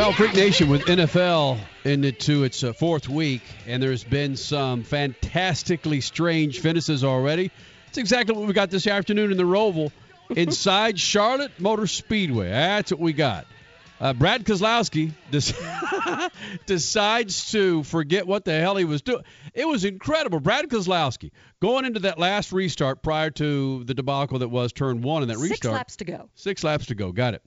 Well, Freak Nation with NFL into its uh, fourth week, and there's been some fantastically strange finishes already. It's exactly what we got this afternoon in the Roval inside Charlotte Motor Speedway. That's what we got. Uh, Brad Keselowski des- decides to forget what the hell he was doing. It was incredible. Brad Keselowski going into that last restart prior to the debacle that was turn one in that Six restart. laps to go. Six laps to go. Got it.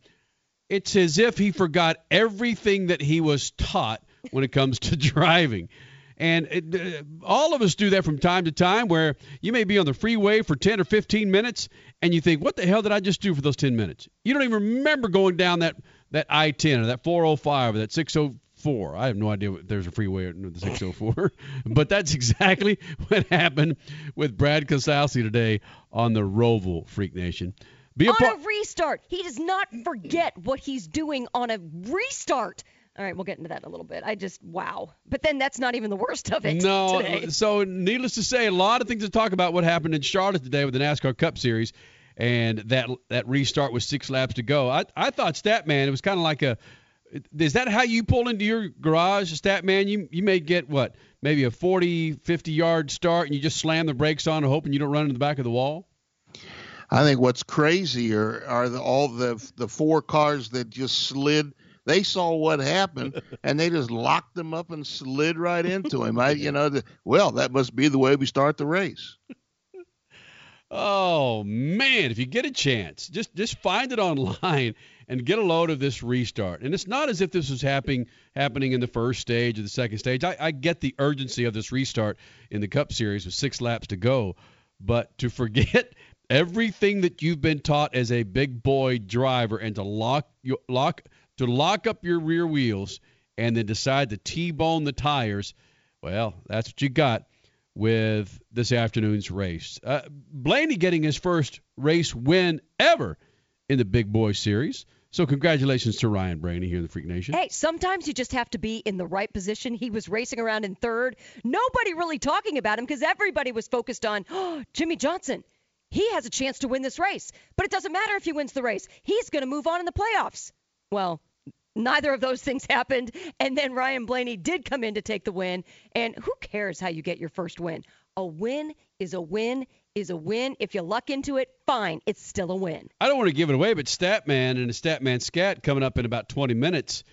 It's as if he forgot everything that he was taught when it comes to driving. And it, uh, all of us do that from time to time where you may be on the freeway for 10 or 15 minutes and you think, what the hell did I just do for those 10 minutes? You don't even remember going down that, that I 10 or that 405 or that 604. I have no idea what there's a freeway at the 604. but that's exactly what happened with Brad Keselowski today on the Roval Freak Nation. Be a on part. a restart. He does not forget what he's doing on a restart. All right, we'll get into that in a little bit. I just wow. But then that's not even the worst of it No, today. Uh, so needless to say, a lot of things to talk about what happened in Charlotte today with the NASCAR Cup Series and that that restart with six laps to go. I I thought Statman it was kind of like a is that how you pull into your garage, Statman? You you may get what maybe a 40, 50 yard start and you just slam the brakes on hoping you don't run into the back of the wall. I think what's crazier are the, all the the four cars that just slid. They saw what happened and they just locked them up and slid right into him. I, you know, the, well, that must be the way we start the race. Oh man, if you get a chance, just just find it online and get a load of this restart. And it's not as if this was happening happening in the first stage or the second stage. I, I get the urgency of this restart in the Cup Series with six laps to go, but to forget everything that you've been taught as a big boy driver and to lock lock to lock up your rear wheels and then decide to T-bone the tires, well, that's what you got with this afternoon's race. Uh, Blaney getting his first race win ever in the Big Boy Series. So congratulations to Ryan Blaney here in the Freak Nation. Hey, sometimes you just have to be in the right position. He was racing around in third. Nobody really talking about him because everybody was focused on oh, Jimmie Johnson. He has a chance to win this race. But it doesn't matter if he wins the race. He's going to move on in the playoffs. Well, neither of those things happened. And then Ryan Blaney did come in to take the win. And who cares how you get your first win? A win is a win is a win. If you luck into it, fine. It's still a win. I don't want to give it away, but Statman and the Statman Scat coming up in about 20 minutes.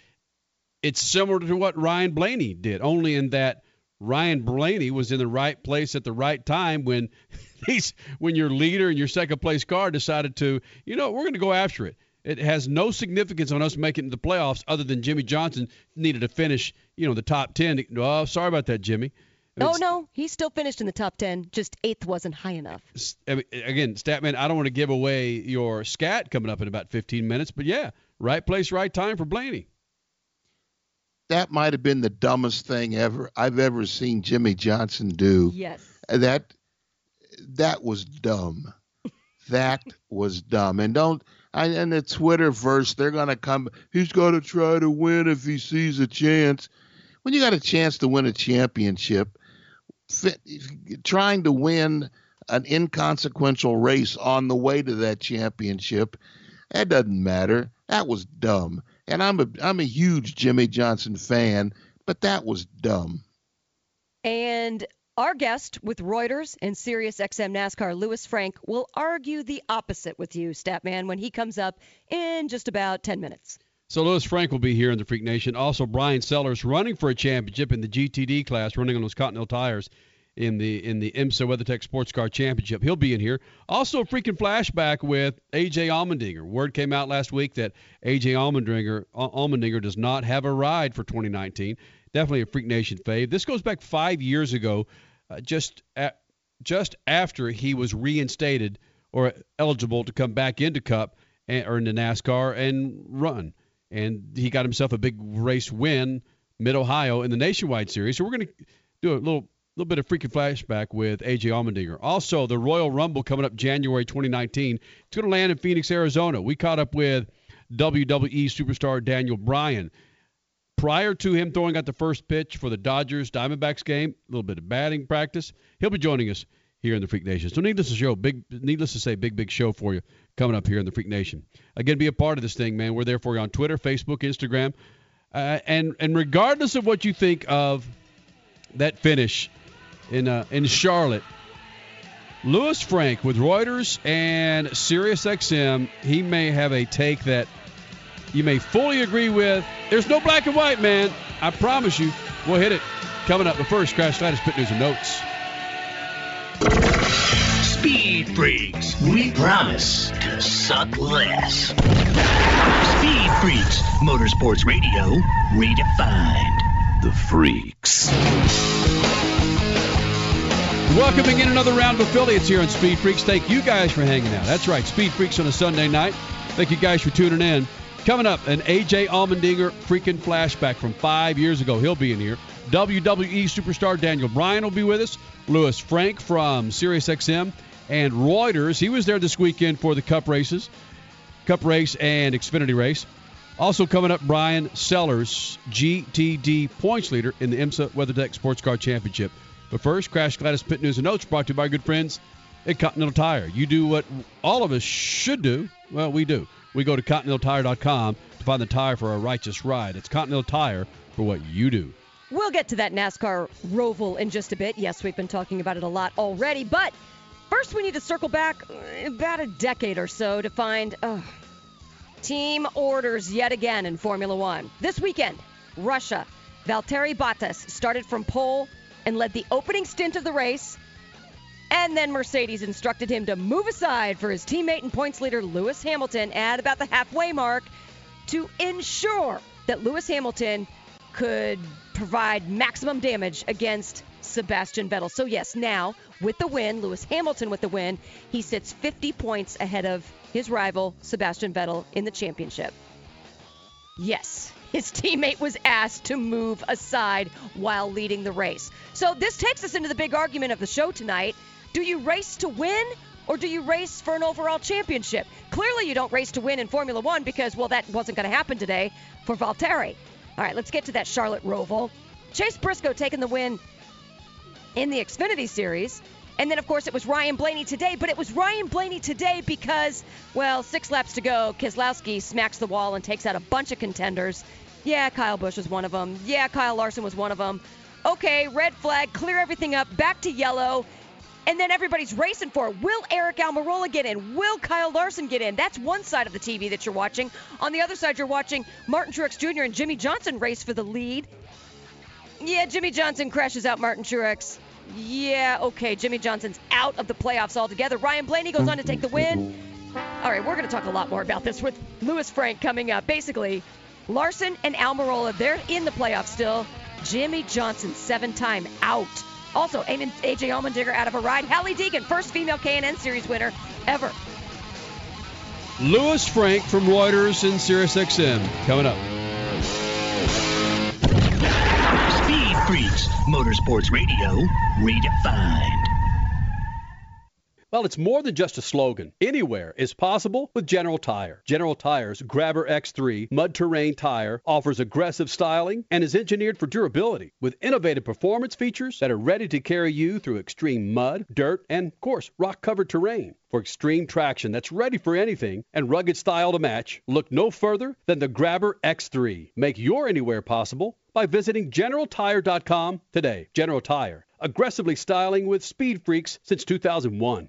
It's similar to what Ryan Blaney did, only in that Ryan Blaney was in the right place at the right time when he's when your leader and your second place car decided to, you know, we're going to go after it. It has no significance on us making the playoffs other than Jimmie Johnson needed to finish, you know, the top 10. Oh, sorry about that, Jimmy. Oh no, he still finished in the top ten. Just eighth wasn't high enough. I mean, again, Statman, I don't want to give away your scat coming up in about 15 minutes, but yeah, right place, right time for Blaney. That might have been the dumbest thing ever I've ever seen Jimmie Johnson do. Yes. That that was dumb. that was dumb. And don't in the Twitterverse, they're gonna come. He's to try to win if he sees a chance. When you got a chance to win a championship, trying to win an inconsequential race on the way to that championship, that doesn't matter. That was dumb. And I'm a I'm a huge Jimmie Johnson fan, but that was dumb. And our guest with Reuters and Sirius XM NASCAR, Lewis Franck, will argue the opposite with you, Statman, when he comes up in just about 10 minutes. So Lewis Franck will be here in the Freak Nation. Also, Bryan Sellers running for a championship in the GTD class, running on those Continental tires in the in the IMSA WeatherTech Sports Car Championship. He'll be in here. Also, a freaking flashback with AJ Allmendinger. Word came out last week that AJ Allmendinger Allmendinger does not have a ride for 2019. Definitely a Freak Nation fave. This goes back five years ago, uh, just at, just after he was reinstated or eligible to come back into Cup and, or into NASCAR and run. And he got himself a big race win mid Ohio in the Nationwide Series. So we're going to do a little little bit of freaking flashback with AJ Allmendinger. Also, the Royal Rumble coming up January 2019. It's going to land in Phoenix, Arizona. We caught up with WWE superstar Daniel Bryan. Prior to him throwing out the first pitch for the Dodgers Diamondbacks game, a little bit of batting practice. He'll be joining us here in the Freak Nation. So needless to show, big needless to say, big big show for you coming up here in the Freak Nation. Again, be a part of this thing, man. We're there for you on Twitter, Facebook, Instagram, uh, and and regardless of what you think of that finish in uh, in Charlotte, Lewis Franck with Reuters and SiriusXM, he may have a take that you may fully agree with. There's no black and white, man. I promise you. We'll hit it coming up. But first, Crash Gladys Pit News and Notes. Speed Freaks, we promise to suck less. Speed Freaks, Motorsports Radio, redefined. The Freaks. Welcoming in another round of affiliates here on Speed Freaks. Thank you guys for hanging out. That's right, Speed Freaks on a Sunday night. Thank you guys for tuning in. Coming up, an AJ Allmendinger freaking flashback from five years ago. He'll be in here. WWE superstar Daniel Bryan will be with us. Lewis Franck from SiriusXM and Reuters. He was there this weekend for the Cup races, Cup race and Xfinity race. Also coming up, Bryan Sellers, GTD points leader in the IMSA WeatherTech Sports Car Championship. But first, Crash Gladys Pit News and Notes brought to you by our good friends at Continental Tire. You do what all of us should do. Well, we do. We go to ContinentalTire.com to find the tire for a righteous ride. It's Continental Tire for what you do. We'll get to that NASCAR Roval in just a bit. Yes, we've been talking about it a lot already, but first we need to circle back about a decade or so to find uh, team orders yet again in Formula One. This weekend, Russia. Valtteri Bottas started from pole and led the opening stint of the race. And then Mercedes instructed him to move aside for his teammate and points leader Lewis Hamilton at about the halfway mark to ensure that Lewis Hamilton could provide maximum damage against Sebastian Vettel. So, yes, now with the win, Lewis Hamilton with the win, he sits 50 points ahead of his rival, Sebastian Vettel, in the championship. Yes, his teammate was asked to move aside while leading the race. So, this takes us into the big argument of the show tonight. Do you race to win or do you race for an overall championship? Clearly, you don't race to win in Formula One because, well, that wasn't going to happen today for Valtteri. All right, let's get to that Charlotte Roval. Chase Briscoe taking the win in the Xfinity Series. And then, of course, it was Ryan Blaney today, but it was Ryan Blaney today because, well, six laps to go, Keselowski smacks the wall and takes out a bunch of contenders. Yeah, Kyle Busch was one of them. Yeah, Kyle Larson was one of them. Okay, red flag, clear everything up, back to yellow. And then everybody's racing for it. Will Aric Almirola get in? Will Kyle Larson get in? That's one side of the TV that you're watching. On the other side, you're watching Martin Truex Jr. and Jimmie Johnson race for the lead. Yeah, Jimmie Johnson crashes out Martin Truex. Yeah, okay, Jimmie Johnson's out of the playoffs altogether. Ryan Blaney goes on to take the win. All right, we're going to talk a lot more about this with Lewis Franck coming up. Basically, Larson and Almirola, they're in the playoffs still. Jimmie Johnson, seven-time out. Also, AJ Allmendinger out of a ride. Hailie Deegan, first female K&N Series winner ever. Lewis Franck from Reuters and SiriusXM coming up. Speed Freaks, Motorsports Radio, redefined. Well, it's more than just a slogan. Anywhere is possible with General Tire. General Tire's Grabber X3 mud terrain tire offers aggressive styling and is engineered for durability with innovative performance features that are ready to carry you through extreme mud, dirt, and, of course, rock covered terrain. For extreme traction that's ready for anything and rugged style to match, look no further than the Grabber X3. Make your anywhere possible by visiting GeneralTire.com today. General Tire, aggressively styling with speed freaks since 2001.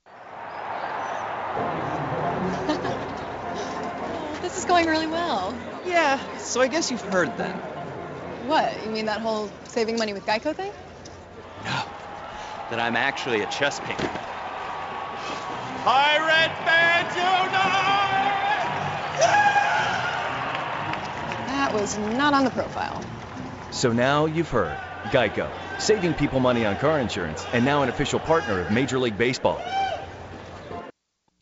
This is going really well. Yeah, so I guess you've heard then. What? You mean that whole saving money with Geico thing? No. That I'm actually a chess painter. Pirate fans That was not on the profile. So now you've heard. Geico, saving people money on car insurance, and now an official partner of Major League Baseball.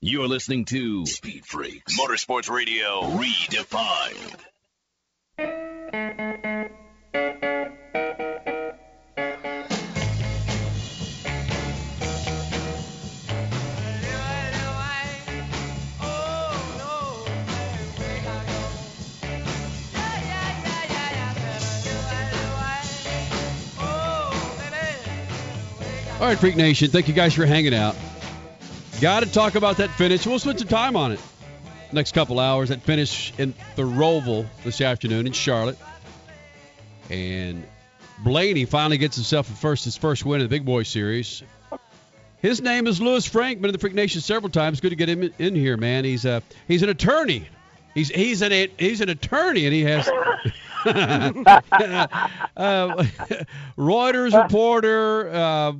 You're listening to Speed Freaks Motorsports Radio Redefined. All right, Freak Nation, thank you guys for hanging out. Got to talk about that finish. We'll spend some time on it next couple hours. That finish in the Roval this afternoon in Charlotte, and Blaney finally gets himself a first his first win in the Big Boy Series. His name is Lewis Franck. Been in the Freak Nation several times. Good to get him in, here, man. He's uh he's an attorney. He's he's an he's an attorney, and he has. uh, Reuters reporter, uh,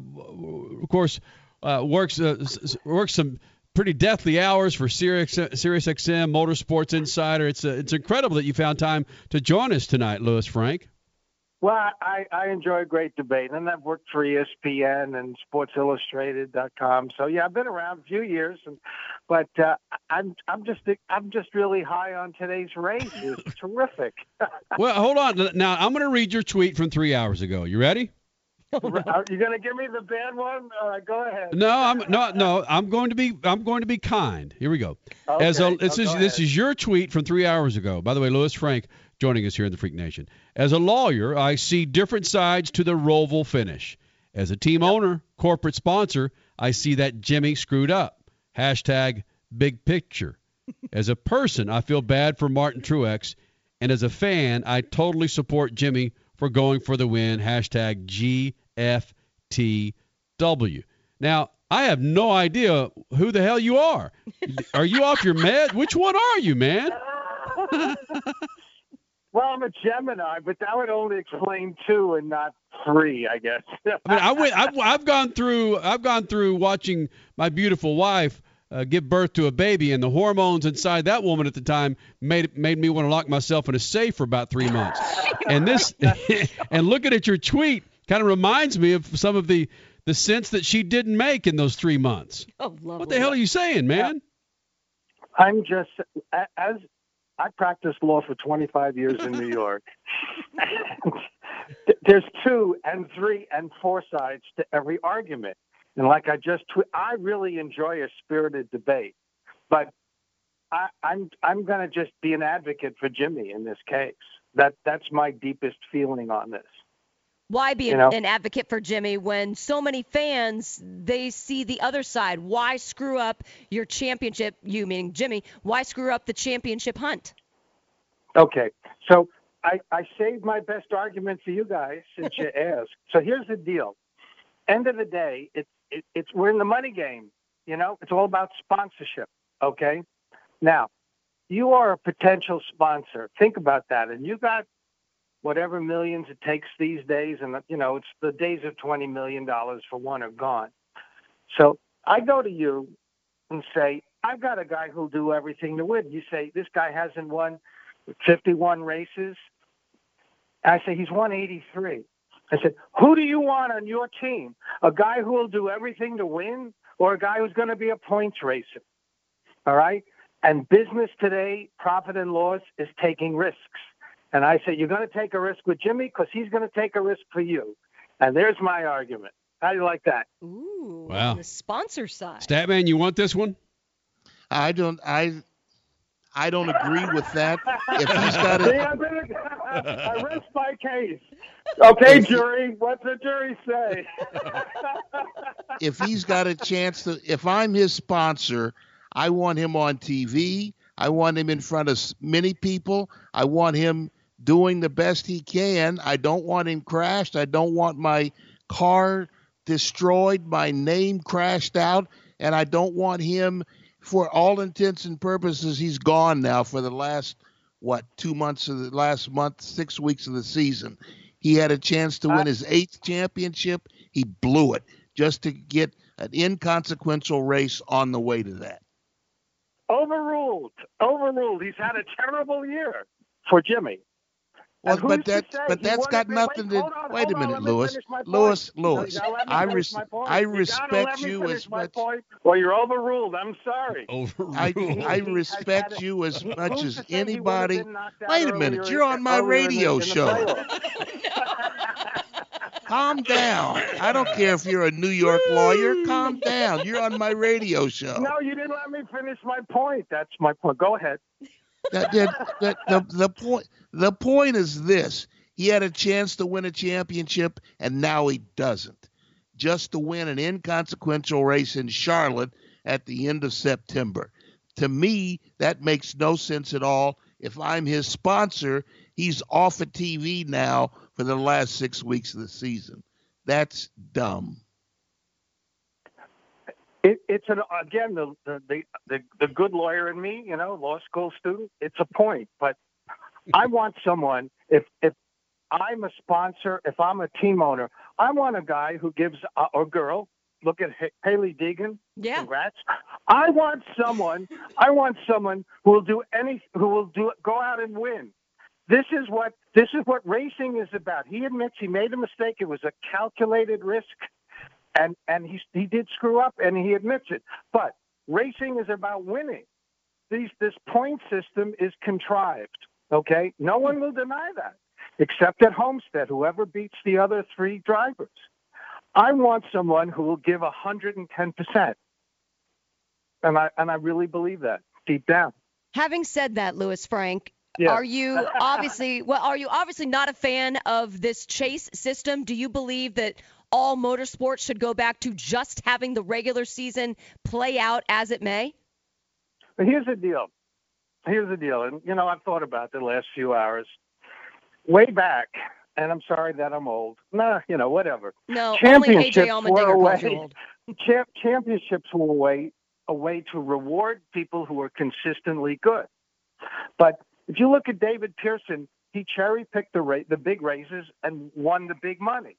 of course, uh, works uh, works some pretty deathly hours for Sirius, Sirius XM Motorsports Insider. It's uh, it's incredible that you found time to join us tonight, Lewis Franck. Well, I, I enjoy great debate, and I've worked for ESPN and SportsIllustrated.com. So yeah, I've been around a few years, and but uh, I'm I'm just I'm just really high on today's race. It's terrific. well, hold on. Now I'm going to read your tweet from three hours ago. You ready? Are you going to give me the bad one? Uh, go ahead. No, I'm no no. I'm going to be I'm going to be kind. Here we go. Okay. As a, this Oh, is this is your tweet from three hours ago. By the way, Lewis Franck joining us here in the Freak Nation. As a lawyer, I see different sides to the Roval finish. As a team owner, corporate sponsor, I see that Jimmy screwed up. Hashtag big picture. As a person, I feel bad for Martin Truex, and as a fan, I totally support Jimmy for going for the win. Hashtag GFTW. Now, I have no idea who the hell you are. Are you off your med? Which one are you, man? Well, I'm a Gemini, but that would only explain two and not three, I guess. I mean, I went. I've, I've gone through. I've gone through watching my beautiful wife uh, give birth to a baby, and the hormones inside that woman at the time made made me want to lock myself in a safe for about three months. and this, and looking at your tweet, kind of reminds me of some of the the sense that she didn't make in those three months. Oh, lovely. What the hell are you saying, man? I'm just as I practiced law for 25 years in New York. There's two and three and four sides to every argument, and like I just, tw- I really enjoy a spirited debate, but I, I'm I'm going to just be an advocate for Jimmy in this case. That that's my deepest feeling on this. Why be You an, know? an advocate for Jimmy when so many fans they see the other side? Why screw up your championship? You meaning Jimmy? Why screw up the championship hunt? Okay, so I, I saved my best argument for you guys since you asked. So here's the deal. End of the day, it's it, it's we're in the money game. You know, it's all about sponsorship. Okay. Now, you are a potential sponsor. Think about that, and you got whatever millions it takes these days, and you know, it's the days of twenty million dollars for one are gone. So I go to you and say, I've got a guy who'll do everything to win. You say this guy hasn't won 51 races. I say he's won 83. I said, who do you want on your team? A guy who will do everything to win, or a guy who's going to be a points racer? All right. And business today, profit and loss, is taking risks. And I said, you're going to take a risk with Jimmy because he's going to take a risk for you. And there's my argument. How do you like that? Ooh, Wow. the sponsor side. Statman, you want this one? I don't. I. I don't agree with that. If he's got See, a, I'm gonna, I rest my case. Okay, jury. What's the jury say? if he's got a chance to, if I'm his sponsor, I want him on TV. I want him in front of many people. I want him doing the best he can. I don't want him crashed. I don't want my car destroyed, my name crashed out, and I don't want him, for all intents and purposes, he's gone now for the last what two months of the last month, six weeks of the season. He had a chance to win his eighth championship. He blew it just to get an inconsequential race on the way to that. Overruled. Overruled. He's had a terrible year for Jimmy. Well, but that say but he that's won got it? Wait, nothing to. on, wait a minute, let me Lewis. finish my point. Lewis, Lewis. gotta let me I res- I respect let you as much. point, Well, you're overruled. I'm sorry. I, Overruled. I He- respect you as much as to say he would've anybody. been knocked out Wait a minute, you're on my earlier in the- radio in show. Calm down. I don't care if you're a New York lawyer. Calm down. You're on my radio show. No, you didn't let me finish my point. That's my point. Go ahead. That, that, that, the, the point the point is this. He had a chance to win a championship and now he doesn't. Just to win an inconsequential race in charlotte at the end of september. To me that makes no sense at all. If i'm his sponsor he's off of tv now for the last six weeks of the season. That's dumb It, it's an again the, the the the the good lawyer in me, you know, law school student. It's a point, but I want someone. If if I'm a sponsor, if I'm a team owner, I want a guy who gives uh, or girl. Look at Ha- Hailie Deegan. Yeah. Congrats. I want someone. I want someone who will do any. Who will do go out and win. This is what this is what racing is about. He admits he made a mistake. It was a calculated risk and and he he did screw up, and he admits it. But racing is about winning. These this point system is contrived. Okay, no one will deny that, except at Homestead, whoever beats the other three drivers. I want someone who will give hundred and ten percent, and I and I really believe that deep down. Having said that, Lewis Franck, Yes. are you obviously well? Are you obviously not a fan of this chase system? Do you believe that all motorsports should go back to just having the regular season play out as it may? But here's the deal. Here's the deal, and you know I've thought about the last few hours. Way back, and I'm sorry that I'm old. Nah, you know whatever. No, only AJ championships were Allmendinger a way. Champ, championships were a way a way to reward people who are consistently good. But if you look at David Pearson, he cherry picked the ra- the big races and won the big money.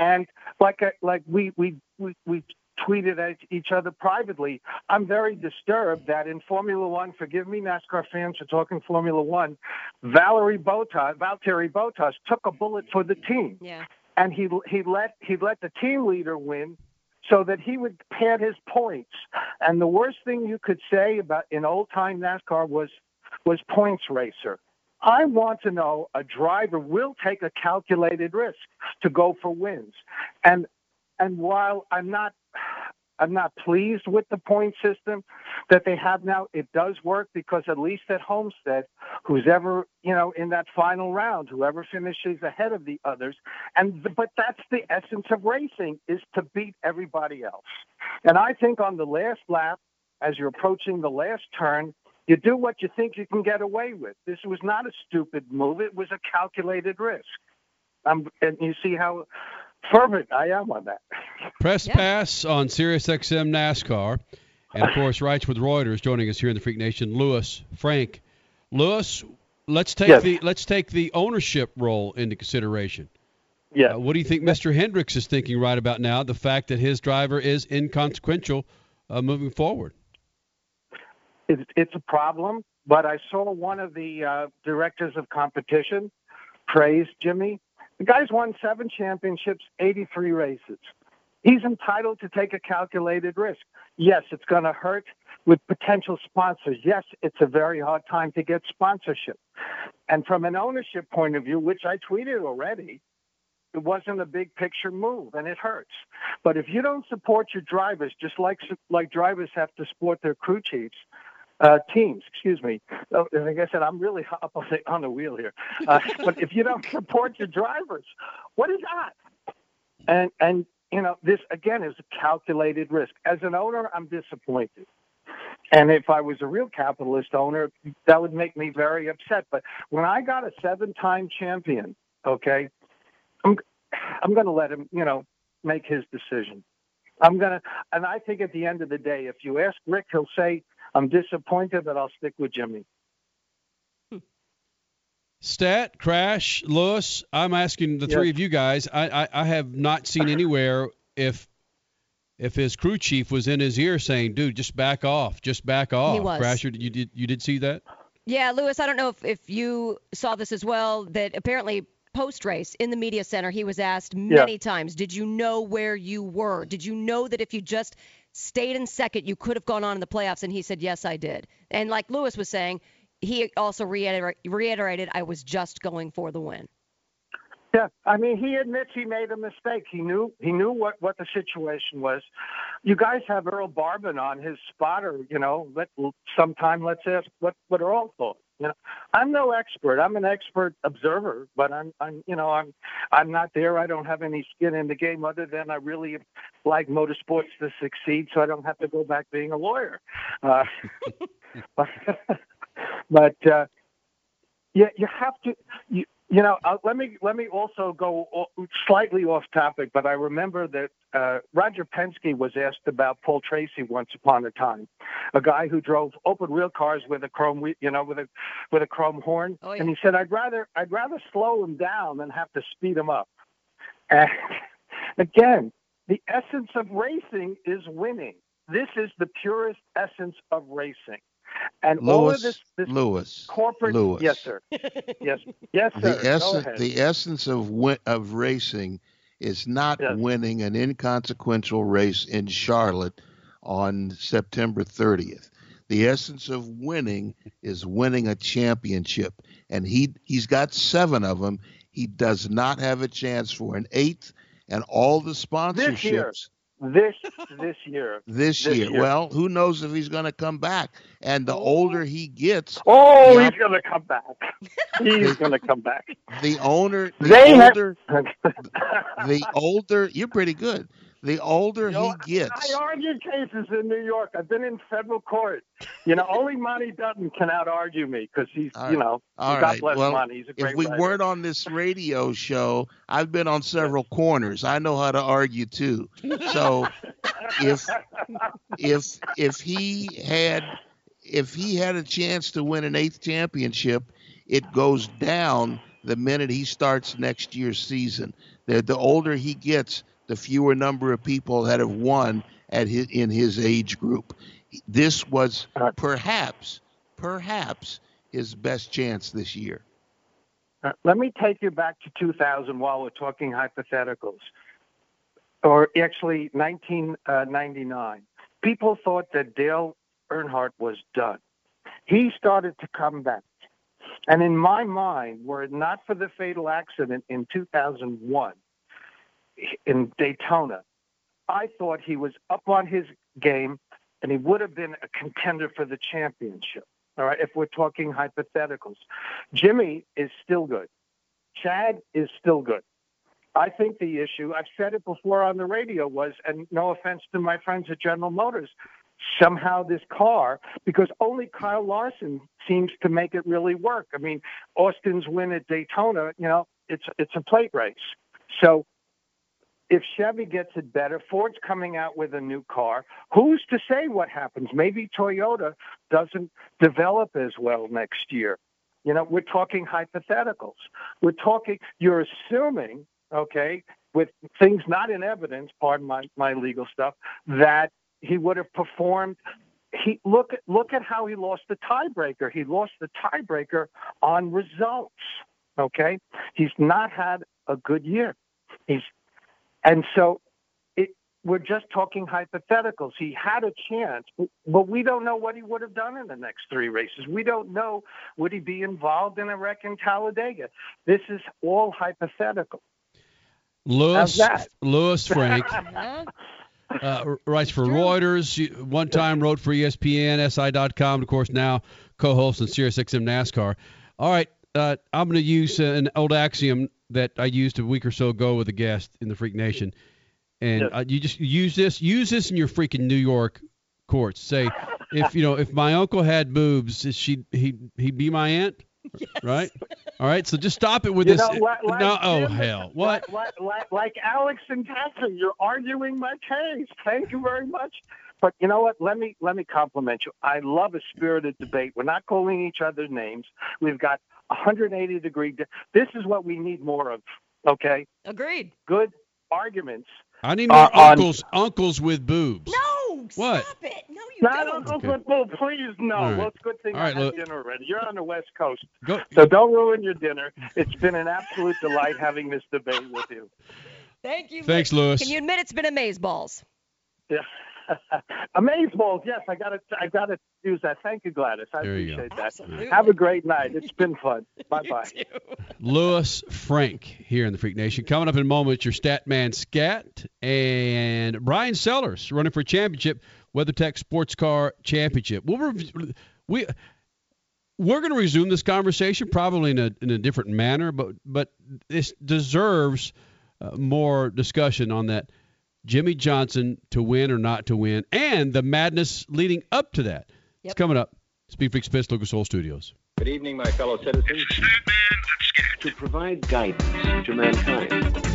And like I- like we we we, we tweeted at each other privately, I'm very disturbed that in Formula One, forgive me, NASCAR fans for talking Formula One, Valerie Bottas, Valtteri Bottas took a bullet for the team Yeah. and he he let he let the team leader win so that he would pad his points. And the worst thing you could say about in old time NASCAR was was points racer. I want to know a driver will take a calculated risk to go for wins. And and while I'm not I'm not pleased with the point system that they have now. It does work because at least at Homestead, who's ever, you know, in that final round, whoever finishes ahead of the others, and but that's the essence of racing is to beat everybody else. And I think on the last lap, as you're approaching the last turn, You do what you think you can get away with. This was not a stupid move. It was a calculated risk. Um, and you see how fervent I am on that. Press pass on SiriusXM NASCAR. And of course, writes with Reuters joining us here in the Freak Nation, Lewis Franck. Lewis, let's take Yes. the let's take the ownership role into consideration. Yeah. Uh, what do you think Mr. Hendricks is thinking right about now? The fact that his driver is inconsequential uh, moving forward. It's, it's a problem, but I saw one of the uh, directors of competition praise Jimmy. The guy's won seven championships, 83 races. He's entitled to take a calculated risk. Yes, it's going to hurt with potential sponsors. Yes, it's a very hard time to get sponsorship. And from an ownership point of view, which I tweeted already, it wasn't a big picture move and it hurts. But if you don't support your drivers, just like like drivers have to support their crew chiefs, uh, teams, excuse me. Uh, Like I said, I'm really up on the, on the wheel here. Uh, but if you don't support your drivers, what is that? And and you know this again is a calculated risk. As an owner, I'm disappointed. And if I was a real capitalist owner, that would make me very upset. But when I got a seven-time champion, okay, I'm I'm going to let him, you know, make his decision. I'm gonna, and I think at the end of the day, if you ask Rick, he'll say, "I'm disappointed, but I'll stick with Jimmy." Stat, Crash, Lewis, I'm asking the three of you guys. I, I, I have not seen anywhere if if his crew chief was in his ear saying, "Dude, just back off, just back off." He was. Crasher, you did you did see that? Yeah, Lewis, I don't know if, if you saw this as well, that apparently post race in the media center, he was asked many times, Did you know where you were? Did you know that if you just stayed in second, you could have gone on in the playoffs? And he said, Yes, I did. And like Lewis was saying, he also reiter- reiterated, I was just going for the win. Yeah, I mean, he admits he made a mistake. He knew he knew what what the situation was. You guys have Earl Barban on his spotter. You know, let sometime let's ask what what Earl thought. You know, I'm no expert. I'm an expert observer, but I'm I'm you know I'm I'm not there. I don't have any skin in the game other than I really like motorsports to succeed, so I don't have to go back being a lawyer. Uh, but but uh, yeah, you have to. You, you know, uh, let me let me also go slightly off topic, but I remember that uh, Roger Penske was asked about Paul Tracy once upon a time, a guy who drove open wheel cars with a chrome, you know, with a with a chrome horn, Oh, yeah. and he said, "I'd rather I'd rather slow him down than have to speed him up." And again, the essence of racing is winning. This is the purest essence of racing. And all of this, this Lewis, corporate, Lewis. yes, sir, yes, yes, sir. the essence the essence of win, of racing is not winning an inconsequential race in Charlotte on September 30th. The essence of winning is winning a championship, and he he's got seven of them. He does not have a chance for an eighth, and all the sponsorships this this year, this, This year. year. Well, who knows if he's going to come back? And the oh. older he gets, Oh, he's going to come back. He's going to come back. the owner, the They have- older, the older, you're pretty good. The older he gets, I argue cases in New York. I've been in federal court. You know, only Monte Dutton can out argue me because he's, All you know, all God right. Well, Monte. He's a great if we writer. weren't on this radio show, I've been on several corners. I know how to argue too. So if if if he had if he had a chance to win an eighth championship, it goes down the minute he starts next year's season. The the older he gets, the fewer number of people that have won at his, in his age group. This was perhaps perhaps his best chance this year. Uh, let me take you back to 2000 while we're talking hypotheticals, or actually 1999. People thought that Dale Earnhardt was done. He started to come back. And in my mind, were it not for the fatal accident in 2001 in Daytona, I thought he was up on his game and he would have been a contender for the championship. All right, if we're talking hypotheticals, Jimmy is still good. Chad is still good. I think the issue, I've said it before on the radio, was, and no offense to my friends at General Motors, somehow this car because only Kyle Larson seems to make it really work. I mean, Austin's win at Daytona, you know, it's it's a plate race. So if Chevy gets it better, Ford's coming out with a new car. Who's to say what happens? Maybe Toyota doesn't develop as well next year. You know, we're talking hypotheticals. We're talking, you're assuming, okay, with things not in evidence, pardon my, my legal stuff, that he would have performed. He look at look at how he lost the tiebreaker. He lost the tiebreaker on results. Okay, he's not had a good year. He's and so it, we're just talking hypotheticals. He had a chance, but we don't know what he would have done in the next three races. We don't know would he be involved in a wreck in Talladega. This is all hypothetical. Lewis that? Lewis Franck uh, writes for Reuters. One time wrote for ESPN, SI.com. Of course, now co-host on SiriusXM NASCAR. All right, uh, I'm going to use uh, an old axiom that I used a week or so ago with a guest in the Freak Nation, and uh, you just use this. Use this in your freaking New York courts. Say, if you know, if my uncle had boobs, is she he he'd be my aunt? Right. All right. So just stop it with You this. know, like- like no. Oh Jim- hell. What? Like, like, like Alex and Catherine, you're arguing my case. Thank you very much. But you know what? Let me let me compliment you. I love a spirited debate. We're not calling each other names. We've got 180 degree. di- This is what we need more of. Okay. Agreed. Good arguments. I need Uh, more on- uncles uncles with boobs. No, What? stop it. No, you Not don't. Uncle Okay. Football, please no. All right. Well, it's a good thing All I right, had look- dinner already. You're on the West Coast, Go. so don't ruin your dinner. It's been an absolute delight having this debate with you. Thank you. Thanks, Lewis. Lewis. Can you admit it's been amaze balls? Yeah. Amaze balls, yes, I got to I got to use that. Thank you, Gladys. I There appreciate that. Absolutely. Have a great night. It's been fun. Bye bye. Lewis Franck here in the Freak Nation. Coming up in a moment, your stat man Scat and Bryan Sellers running for championship, WeatherTech Sports Car Championship. We'll rev- we we're going to resume this conversation probably in a in a different manner, but but this deserves uh, more discussion on that Jimmie Johnson to win or not to win, and the madness leading up to that. It's coming up. Speed Freaks Pits, Lucas Oil Studios. Good evening, my fellow citizens. To provide guidance to mankind.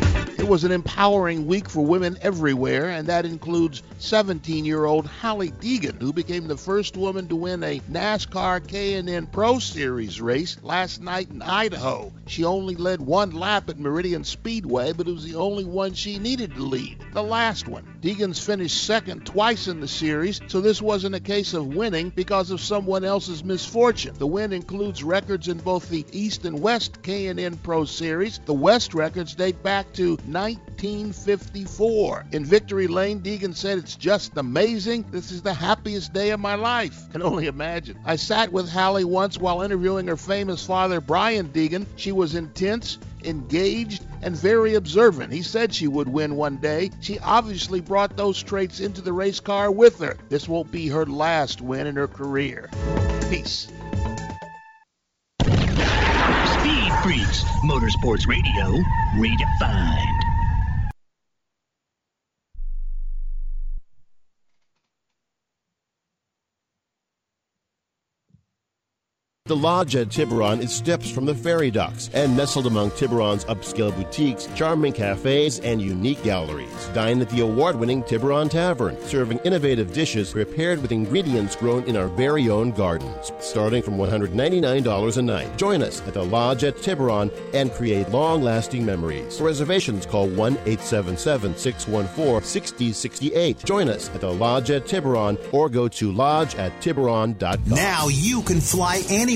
It was an empowering week for women everywhere, and that includes 17 year old Holly Deegan, who became the first woman to win a NASCAR K&N Pro Series race last night in Idaho. She only led one lap at Meridian Speedway, but it was the only one she needed to lead, the last one. Deegan's finished second twice in the series, so this wasn't a case of winning because of someone else's misfortune. The win includes records in both the East and West K&N Pro Series. The West records date back to 1954. In Victory Lane, Deegan said, It's just amazing. This is the happiest day of my life. Can only imagine. I sat with Hailie once while interviewing her famous father, Brian Deegan. She was intense, engaged, and very observant. He said she would win one day. She obviously brought those traits into the race car with her. This won't be her last win in her career. Peace. Speed Freaks, Motorsports Radio, redefined. The Lodge at Tiburon is steps from the ferry docks and nestled among Tiburon's upscale boutiques, charming cafes, and unique galleries. Dine at the award-winning Tiburon Tavern, serving innovative dishes prepared with ingredients grown in our very own gardens, starting from $199 a night. Join us at the Lodge at Tiburon and create long-lasting memories. For reservations, call 1-877-614-6068. Join us at the Lodge at Tiburon or go to lodge at tiburon.com. Now you can fly anywhere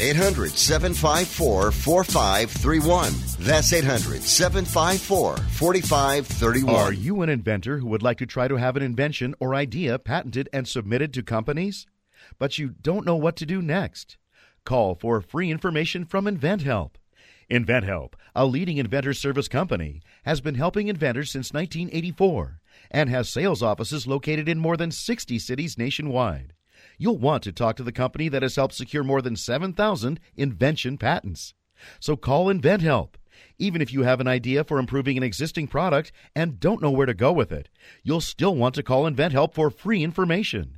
800 754 4531. That's 800 754 4531. Are you an inventor who would like to try to have an invention or idea patented and submitted to companies? But you don't know what to do next? Call for free information from InventHelp. InventHelp, a leading inventor service company, has been helping inventors since 1984 and has sales offices located in more than 60 cities nationwide. You'll want to talk to the company that has helped secure more than 7,000 invention patents. So call InventHelp. Even if you have an idea for improving an existing product and don't know where to go with it, you'll still want to call InventHelp for free information.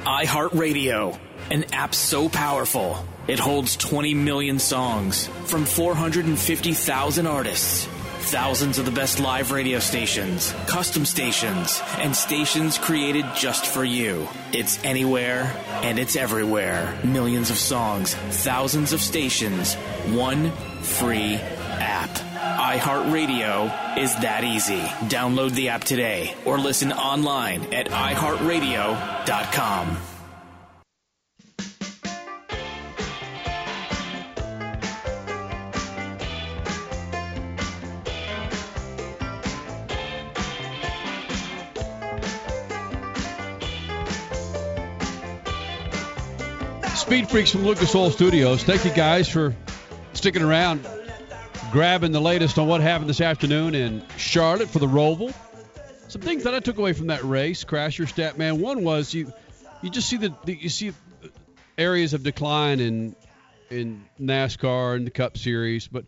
iHeartRadio, an app so powerful it holds 20 million songs from 450,000 artists. Thousands of the best live radio stations, custom stations, and stations created just for you. It's anywhere and it's everywhere. Millions of songs, thousands of stations, one free app. iHeartRadio is that easy. Download the app today or listen online at iHeartRadio.com. Speed Freaks from Lucas Oil Studios. Thank you guys for sticking around, grabbing the latest on what happened this afternoon in Charlotte for the Roval. Some things that I took away from that race, Crasher Statman. One was you, you just see the, the you see areas of decline in in NASCAR and the Cup Series, but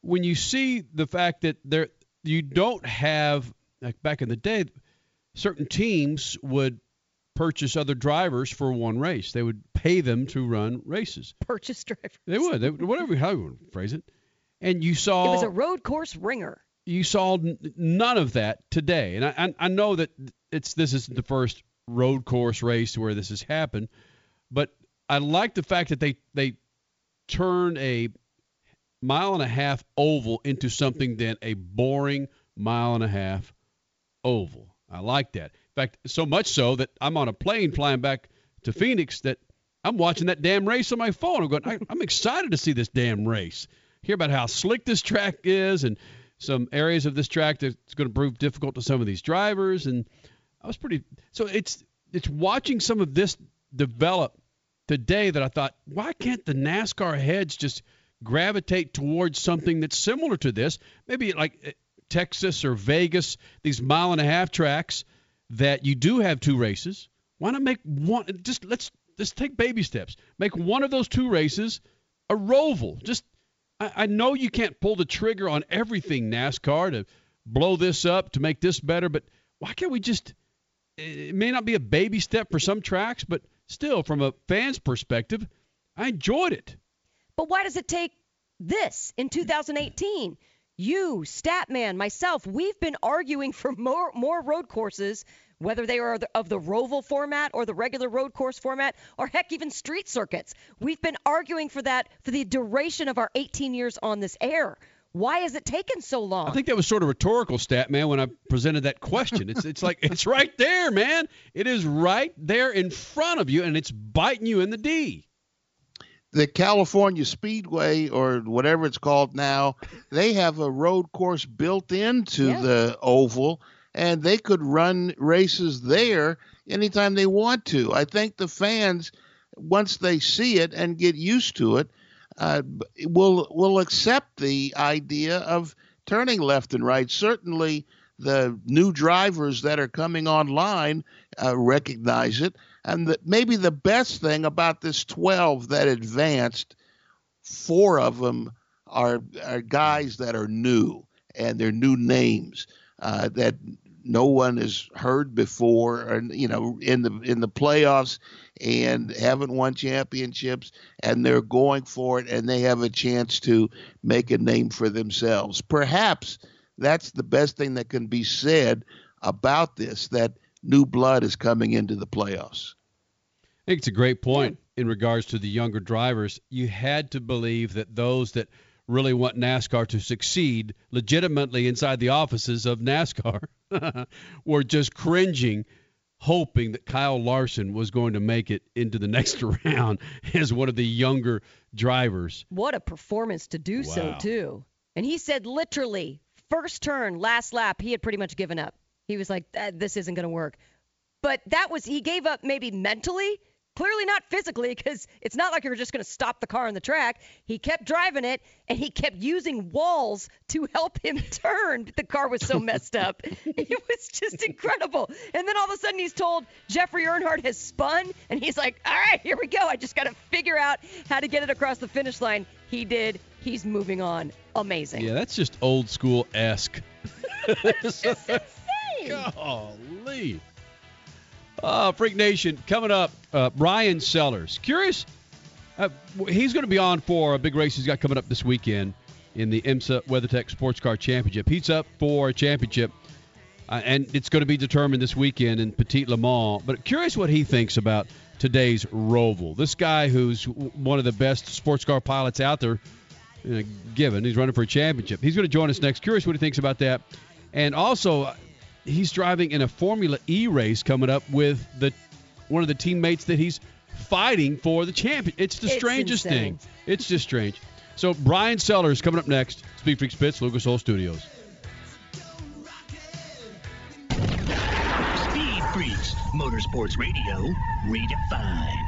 when you see the fact that there you don't have like back in the day, certain teams would purchase other drivers for one race. They would pay them to run races. Purchase drivers. They would. They, whatever how you want to phrase it. And you saw It was a road course ringer. you saw n- none of that today. And I, I, I know that it's this isn't the first road course race where this has happened, but I like the fact that they they turned a mile and a half oval into something than a boring mile and a half oval. I like that. In fact, so much so that I'm on a plane flying back to Phoenix that I'm watching that damn race on my phone. I'm going, I, I'm excited to see this damn race. Hear about how slick this track is and some areas of this track that's going to prove difficult to some of these drivers. And I was pretty. So it's it's watching some of this develop today that I thought, why can't the NASCAR heads just gravitate towards something that's similar to this? Maybe like eh, Texas or Vegas, these mile and a half tracks that you do have two races. Why not make one? Just let's just take baby steps. Make one of those two races a roval. Just I, I know you can't pull the trigger on everything NASCAR to blow this up to make this better, but why can't we just? It may not be a baby step for some tracks, but still, from a fan's perspective, I enjoyed it. But why does it take this in 2018? You, Statman, myself, we've been arguing for more more road courses, whether they are of the Roval format or the regular road course format, or heck, even street circuits. We've been arguing for that for the duration of our 18 years on this air. Why has it taken so long? I think that was sort of rhetorical, stat man, when I presented that question. It's it's like it's right there, man. It is right there in front of you, and it's biting you in the D. the California Speedway or whatever it's called now, they have a road course built into Yeah. the oval and they could run races there anytime they want to. I think the fans once they see it and get used to it uh, will will accept the idea of turning left and right. Certainly the new drivers that are coming online uh, recognize it. And the, maybe the best thing about this 12 that advanced, four of them are, are guys that are new and they're new names uh, that no one has heard before, and you know, in the in the playoffs, and haven't won championships, and they're going for it, and they have a chance to make a name for themselves. Perhaps that's the best thing that can be said about this. That new blood is coming into the playoffs. I think it's a great point in regards to the younger drivers. You had to believe that those that really want NASCAR to succeed legitimately inside the offices of NASCAR were just cringing, hoping that Kyle Larson was going to make it into the next round as one of the younger drivers. What a performance to do so, too. And he said literally, first turn, last lap, he had pretty much given up. He was like, "Ah, this isn't going to work. But that was, he gave up maybe mentally, clearly not physically, because it's not like you were just going to stop the car on the track. He kept driving it, and he kept using walls to help him turn. The car was so messed up. It was just incredible. And then all of a sudden he's told Jeffrey Earnhardt has spun, and he's like, all right, here we go. I just got to figure out how to get it across the finish line. He did. He's moving on. Amazing. Yeah, that's just old school esque. It's just insane. Golly. Uh, Freak Nation coming up. Uh, Bryan Sellers. Curious. Uh, he's going to be on for a big race he's got coming up this weekend in the IMSA WeatherTech Sports Car Championship. He's up for a championship, uh, and it's going to be determined this weekend in Petit Le Mans. But curious what he thinks about today's Roval. This guy who's one of the best sports car pilots out there, uh, given he's running for a championship. He's going to join us next. Curious what he thinks about that. And also, uh, he's driving in a Formula E race coming up with the one of the teammates that he's fighting for the champion. It's the It's strangest insane. thing. It's just strange. So Bryan Sellers coming up next. Speed Freak Spits, Lucas Oil Studios. Speed Freaks, Motorsports Radio, redefined.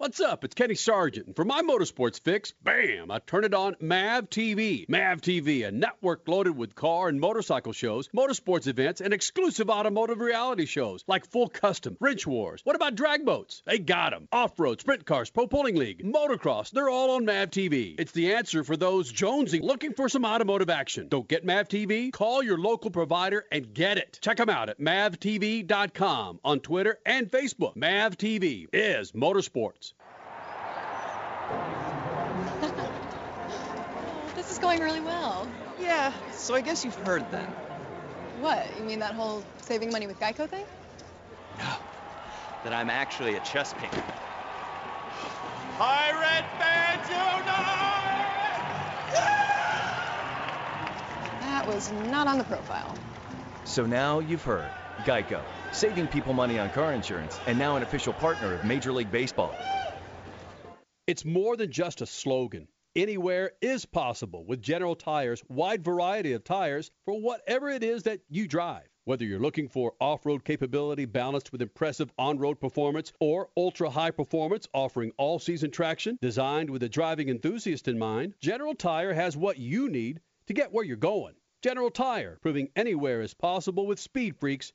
What's up? It's Kenny Sargent. And for my motorsports fix, bam, I turn it on MAV TV. MAV TV, a network loaded with car and motorcycle shows, motorsports events, and exclusive automotive reality shows like Full Custom, Wrench Wars. What about drag boats? They got 'em. Off-road, sprint cars, pro pulling league, motocross, they're all on MAV TV. It's the answer for those jonesing looking for some automotive action. Don't get MAV TV? Call your local provider and get it. Check them out at mavtv.com on Twitter and Facebook. MAV TV is motorsports. This is going really well. Yeah, so I guess you've heard then. What? You mean that whole saving money with Geico thing? No. That I'm actually a chess painter. Pirate fans That was not on the profile. So now you've heard. Geico, saving people money on car insurance, and now an official partner of Major League Baseball. It's more than just a slogan. Anywhere is possible with General Tire's wide variety of tires for whatever it is that you drive. Whether you're looking for off road capability balanced with impressive on road performance or ultra high performance offering all season traction designed with a driving enthusiast in mind, General Tire has what you need to get where you're going. General Tire, proving anywhere is possible with speed freaks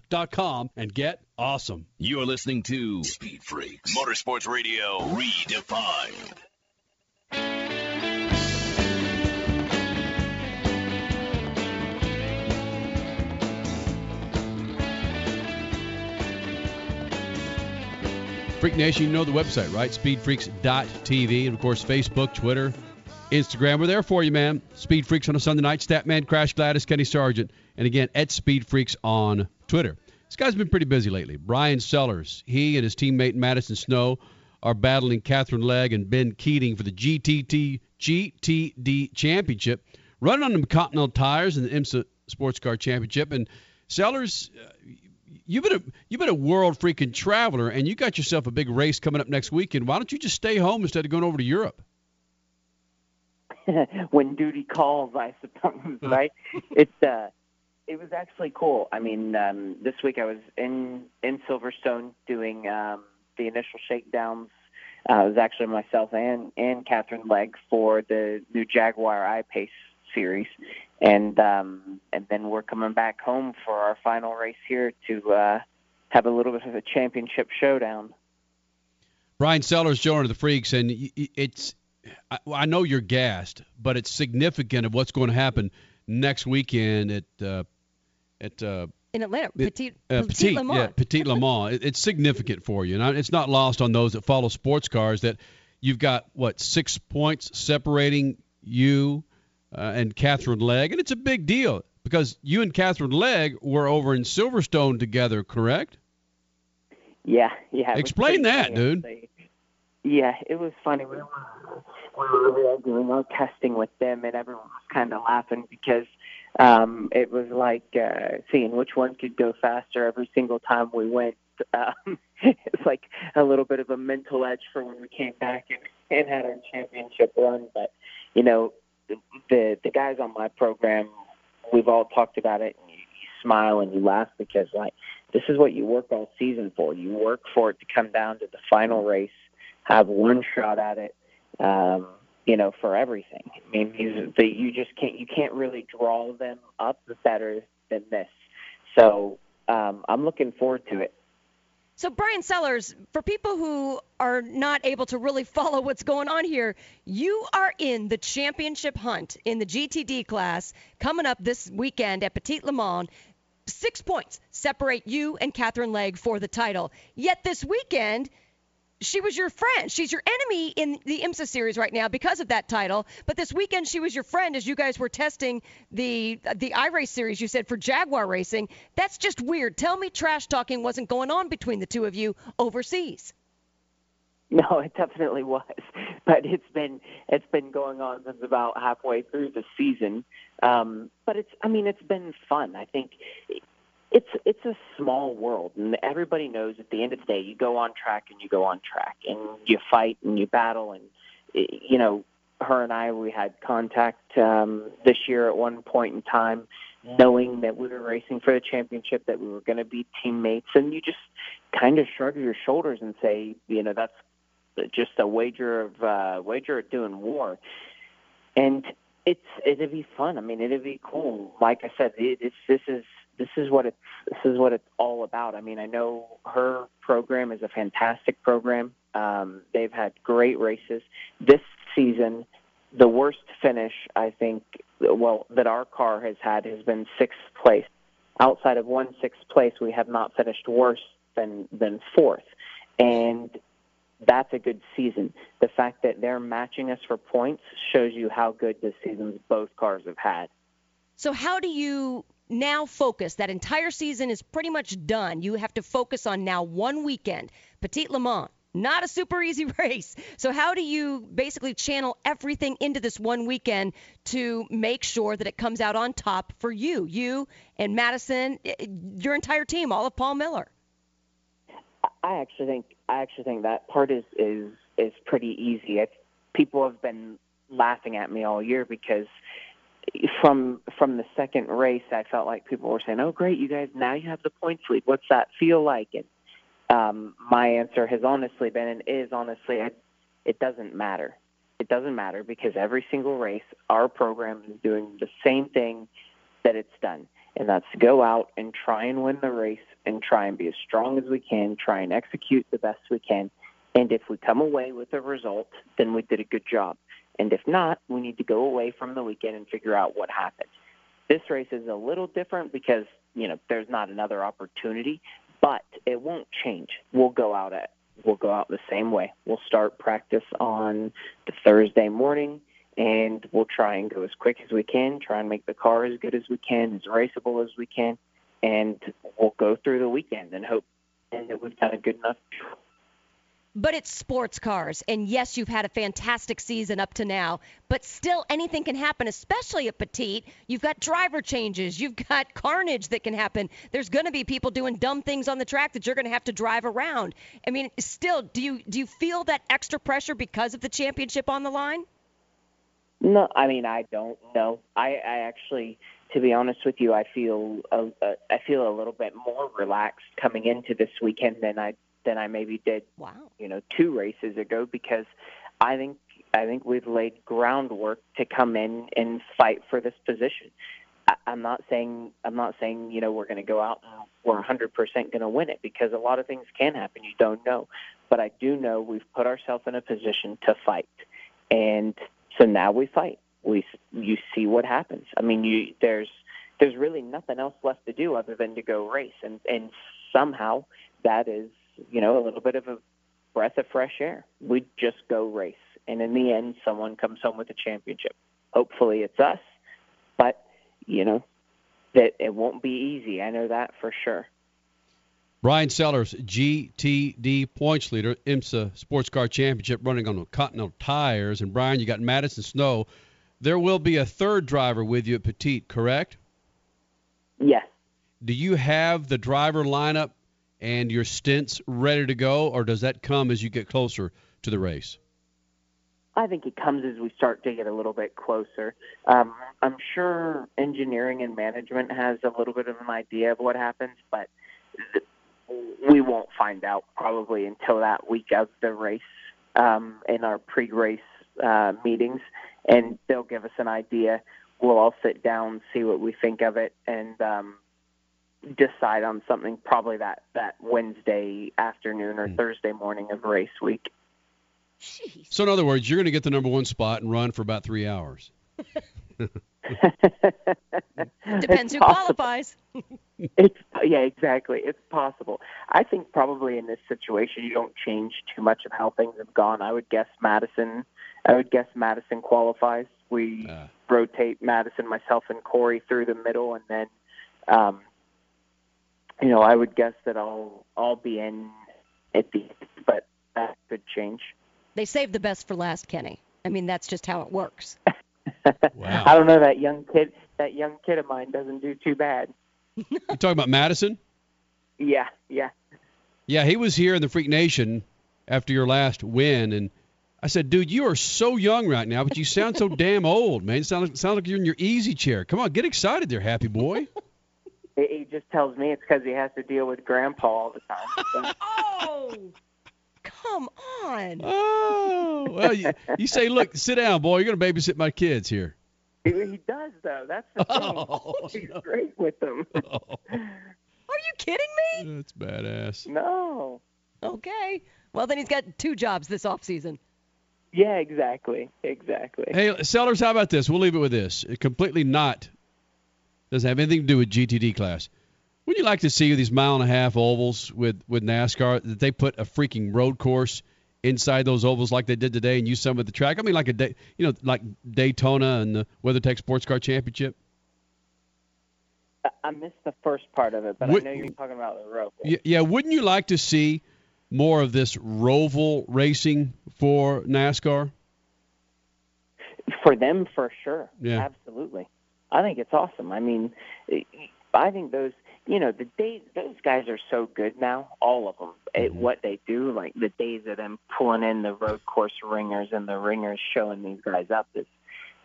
and get awesome. You're listening to Speed Freaks Motorsports Radio Redefined. Freak Nation, you know the website, right? Speedfreaks.tv. And of course, Facebook, Twitter, Instagram. We're there for you, man. Speed Freaks on a Sunday night. Statman, Crash Gladys, Kenny Sargent. And again, at Speed Freaks on Twitter. This guy's been pretty busy lately. Bryan Sellers, he and his teammate Madison Snow are battling Katherine Legge and Ben Keating for the GTT GTD Championship, running on the Continental tires in the IMSA Sports Car Championship. And Sellers, uh, you've been a you've been a world freaking traveler, and you got yourself a big race coming up next weekend. Why don't you just stay home instead of going over to Europe? when duty calls, I suppose. Right? it's uh, it was actually cool. I mean, um, this week I was in in Silverstone doing um, the initial shakedowns. Uh, it was actually myself and and Katherine Legge for the new Jaguar I-Pace series, and um, and then we're coming back home for our final race here to uh, have a little bit of a championship showdown. Bryan Sellers joining the Freaks, and it's I, I know you're gassed, but it's significant of what's going to happen next weekend at uh, at uh, in Atlanta, Petit, uh, Petit, Petit Le Mans. Yeah, Petit Le Mans. It, it's significant for you, and it's not lost on those that follow sports cars that you've got what six points separating you uh, and Katherine Legge, and it's a big deal because you and Katherine Legge were over in Silverstone together, correct? Yeah, yeah. Explain that, dude. Yeah, it was funny. We were, we were there doing our testing with them, and everyone was kind of laughing because um, it was like uh, seeing which one could go faster every single time we went. Um, it's like a little bit of a mental edge for when we came back and, and had our championship run. But you know, the the guys on my program, we've all talked about it, and you, you smile and you laugh because like this is what you work all season for. You work for it to come down to the final race, have one shot at it. Um, you know, for everything. I mean, the, you just can't you can't really draw them up better than this. So um, I'm looking forward to it. So, Bryan Sellers, for people who are not able to really follow what's going on here, you are in the championship hunt in the GTD class coming up this weekend at Petit Le Mans. Six points separate you and Katherine Legge for the title. Yet this weekend, she was your friend. She's your enemy in the IMSA series right now because of that title. But this weekend, she was your friend as you guys were testing the the I-Pace series. You said for Jaguar Racing. That's just weird. Tell me, trash talking wasn't going on between the two of you overseas. No, it definitely was, but it's been it's been going on since about halfway through the season. Um, but it's I mean it's been fun. I think it's it's a small world, and everybody knows at the end of the day, you go on track and you go on track, and you fight and you battle, and you know, her and I we had contact um, this year at one point in time, knowing that we were racing for the championship, that we were going to be teammates, and you just kind of shrug your shoulders and say, you know, that's just a wager of uh, wager of doing war, and it's it'd be fun. I mean, it'd be cool. Like I said, it, it's this is this is what it's this is what it's all about. I mean, I know her program is a fantastic program. Um, they've had great races this season. The worst finish, I think, well, that our car has had has been sixth place. Outside of one sixth place, we have not finished worse than than fourth, and that's a good season. The fact that they're matching us for points shows you how good this season's both cars have had. So how do you now focus? That entire season is pretty much done. You have to focus on now one weekend, Petit Le Mans. not a super easy race. So how do you basically channel everything into this one weekend to make sure that it comes out on top for you, you and Madison, eh, eh, your entire team, all of Paul Miller? I actually think I actually think that part is is is pretty easy. I, people have been laughing at me all year because from from the second race, I felt like people were saying, "Oh, great, you guys now you have the points lead. What's that feel like?" And um, my answer has honestly been and is honestly, it, it doesn't matter. It doesn't matter because every single race, our program is doing the same thing that it's done, and that's to go out and try and win the race and try and be as strong as we can, try and execute the best we can. And if we come away with a result, then we did a good job. And if not, we need to go away from the weekend and figure out what happened. This race is a little different because, you know, there's not another opportunity, but it won't change. We'll go out at we'll go out the same way. We'll start practice on the Thursday morning and we'll try and go as quick as we can, try and make the car as good as we can, as raceable as we can, and we'll go through the weekend and hope and that we've got a good enough but it's sports cars. And yes, you've had a fantastic season up to now, but still anything can happen, especially at Petit. You've got driver changes, you've got carnage that can happen. There's going to be people doing dumb things on the track that you're going to have to drive around. I mean, still, do you do you feel that extra pressure because of the championship on the line? No, I mean I don't know. I, I actually, to be honest with you, I feel a, a, I feel a little bit more relaxed coming into this weekend than I than I maybe did, wow. you know, two races ago because I think I think we've laid groundwork to come in and fight for this position. I, I'm not saying I'm not saying you know we're going to go out and we're 100% going to win it because a lot of things can happen. You don't know, but I do know we've put ourselves in a position to fight, and so now we fight. We you see what happens. I mean, you there's there's really nothing else left to do other than to go race, and and somehow that is you know, a little bit of a breath of fresh air. We just go race. And in the end, someone comes home with a championship. Hopefully it's us, but, you know, that it won't be easy. I know that for sure. Bryan Sellers, GTD points leader, IMSA Sports Car Championship running on Continental tires. And Bryan, you got Madison Snow. There will be a third driver with you at Petit, correct? Yes. Do you have the driver lineup and your stints ready to go, or does that come as you get closer to the race? I think it comes as we start to get a little bit closer. Um, I'm sure engineering and management has a little bit of an idea of what happens, but we won't find out probably until that week of the race um, in our pre-race uh, meetings, and they'll give us an idea. We'll all sit down, see what we think of it, and um, decide on something probably that that Wednesday afternoon or mm. Thursday morning of race week. Jeez. So in other words, you're going to get the number one spot and run for about three hours. Depends who qualifies. it's yeah, exactly. It's possible. I think probably in this situation you don't change too much of how things have gone. I would guess Madison. I would guess Madison qualifies. We uh. rotate Madison, myself, and Corey through the middle, and then um, you know, I would guess that I'll I'll be in at the but that could change. They saved the best for last, Kenny. I mean, that's just how it works. wow. I don't know that young kid. That young kid of mine doesn't do too bad. you talking about Madison? Yeah, yeah. Yeah, he was here in the Freak Nation after your last win, and I said, "Dude, you are so young right now, but you sound so damn old, man. It sounds like, sounds like you're in your easy chair. Come on, get excited there, happy boy." He just tells me it's because he has to deal with Grandpa all the time. oh, come on. Oh, well, you, you say, look, sit down, boy. You're going to babysit my kids here. He, he does, though. That's the oh, thing. Oh, He's no. great with them. Oh. Are you kidding me? That's badass. No. Okay. Well, then he's got two jobs this off season. Yeah, exactly. Exactly. Hey, Sellers, how about this? We'll leave it with this. Completely not doesn't have anything to do with GTD class. Would you like to see these mile and a half ovals with with NASCAR that they put a freaking road course inside those ovals like they did today and use some of the track? I mean, like a day, you know, like Daytona and the WeatherTech Sports Car Championship. I missed the first part of it, but Would, I know you're talking about the road. Yeah, yeah, wouldn't you like to see more of this roval racing for NASCAR? For them, for sure. Yeah. Absolutely. I think it's awesome. I mean, I think those, you know, the days those guys are so good now, all of them, at what they do. Like the days of them pulling in the road course ringers and the ringers showing these guys up is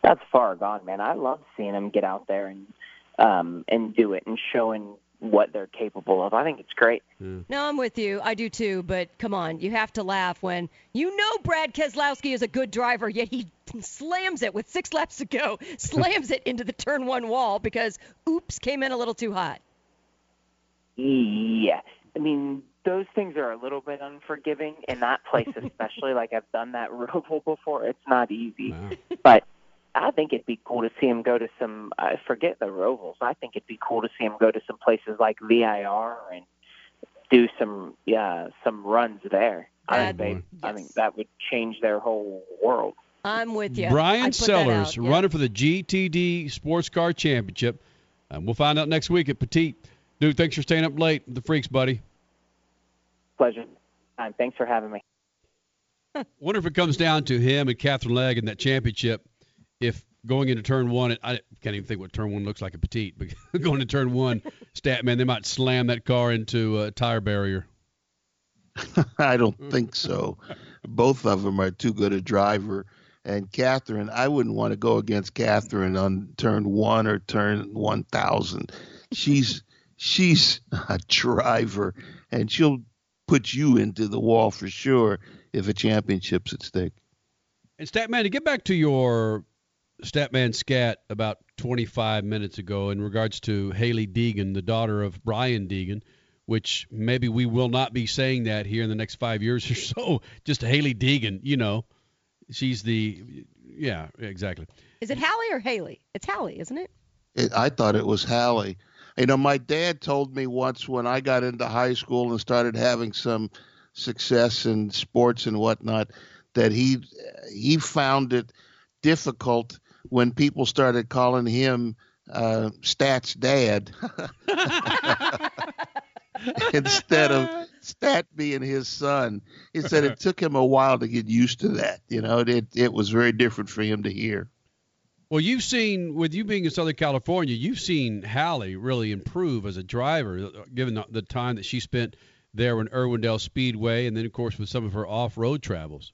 that's far gone, man. I love seeing them get out there and um and do it and showing what they're capable of. I think it's great. No, I'm with you. I do too. But come on, you have to laugh when you know Brad Keselowski is a good driver, yet he slams it with six laps to go, slams it into the turn one wall because oops came in a little too hot. Yeah. I mean, those things are a little bit unforgiving in that place, especially. like I've done that roval before. It's not easy, but I think it'd be cool to see him go to some. I forget the rovals. I think it'd be cool to see him go to some places like VIR and do some yeah some runs there. I think they, I think that would change their whole world. I'm with you. Bryan I'd put that Sellers out, yeah. running for the GTD Sports Car Championship. Um, we'll find out next week at Petit. Dude, thanks for staying up late. with The freaks, buddy. Pleasure. Time. Thanks for having me. Wonder if it comes down to him and Katherine Legge in that championship. If going into turn one, I can't even think what turn one looks like a Petit, but going to turn one, stat man, they might slam that car into a tire barrier. I don't think so. Both of them are too good a driver. And Katherine, I wouldn't want to go against Katherine on turn one or turn one thousand. She's she's a driver, and she'll put you into the wall for sure if a championship's at stake. And Statman, to get back to your Statman scat about 25 minutes ago in regards to Hailie Deegan, the daughter of Brian Deegan, which maybe we will not be saying that here in the next five years or so. Just Hailie Deegan, you know, she's the yeah, exactly. Is it Hallie or Haley? It's Hallie, isn't it? It, I thought it was Hallie. You know, my dad told me once when I got into high school and started having some success in sports and whatnot that he he found it difficult when people started calling him uh, Stats Dad instead of Stat being his son. He said it took him a while to get used to that. You know, it it was very different for him to hear. Well, you've seen with you being in Southern California, you've seen Hallie really improve as a driver, given the, the time that she spent there in Irwindale Speedway, and then of course with some of her off-road travels.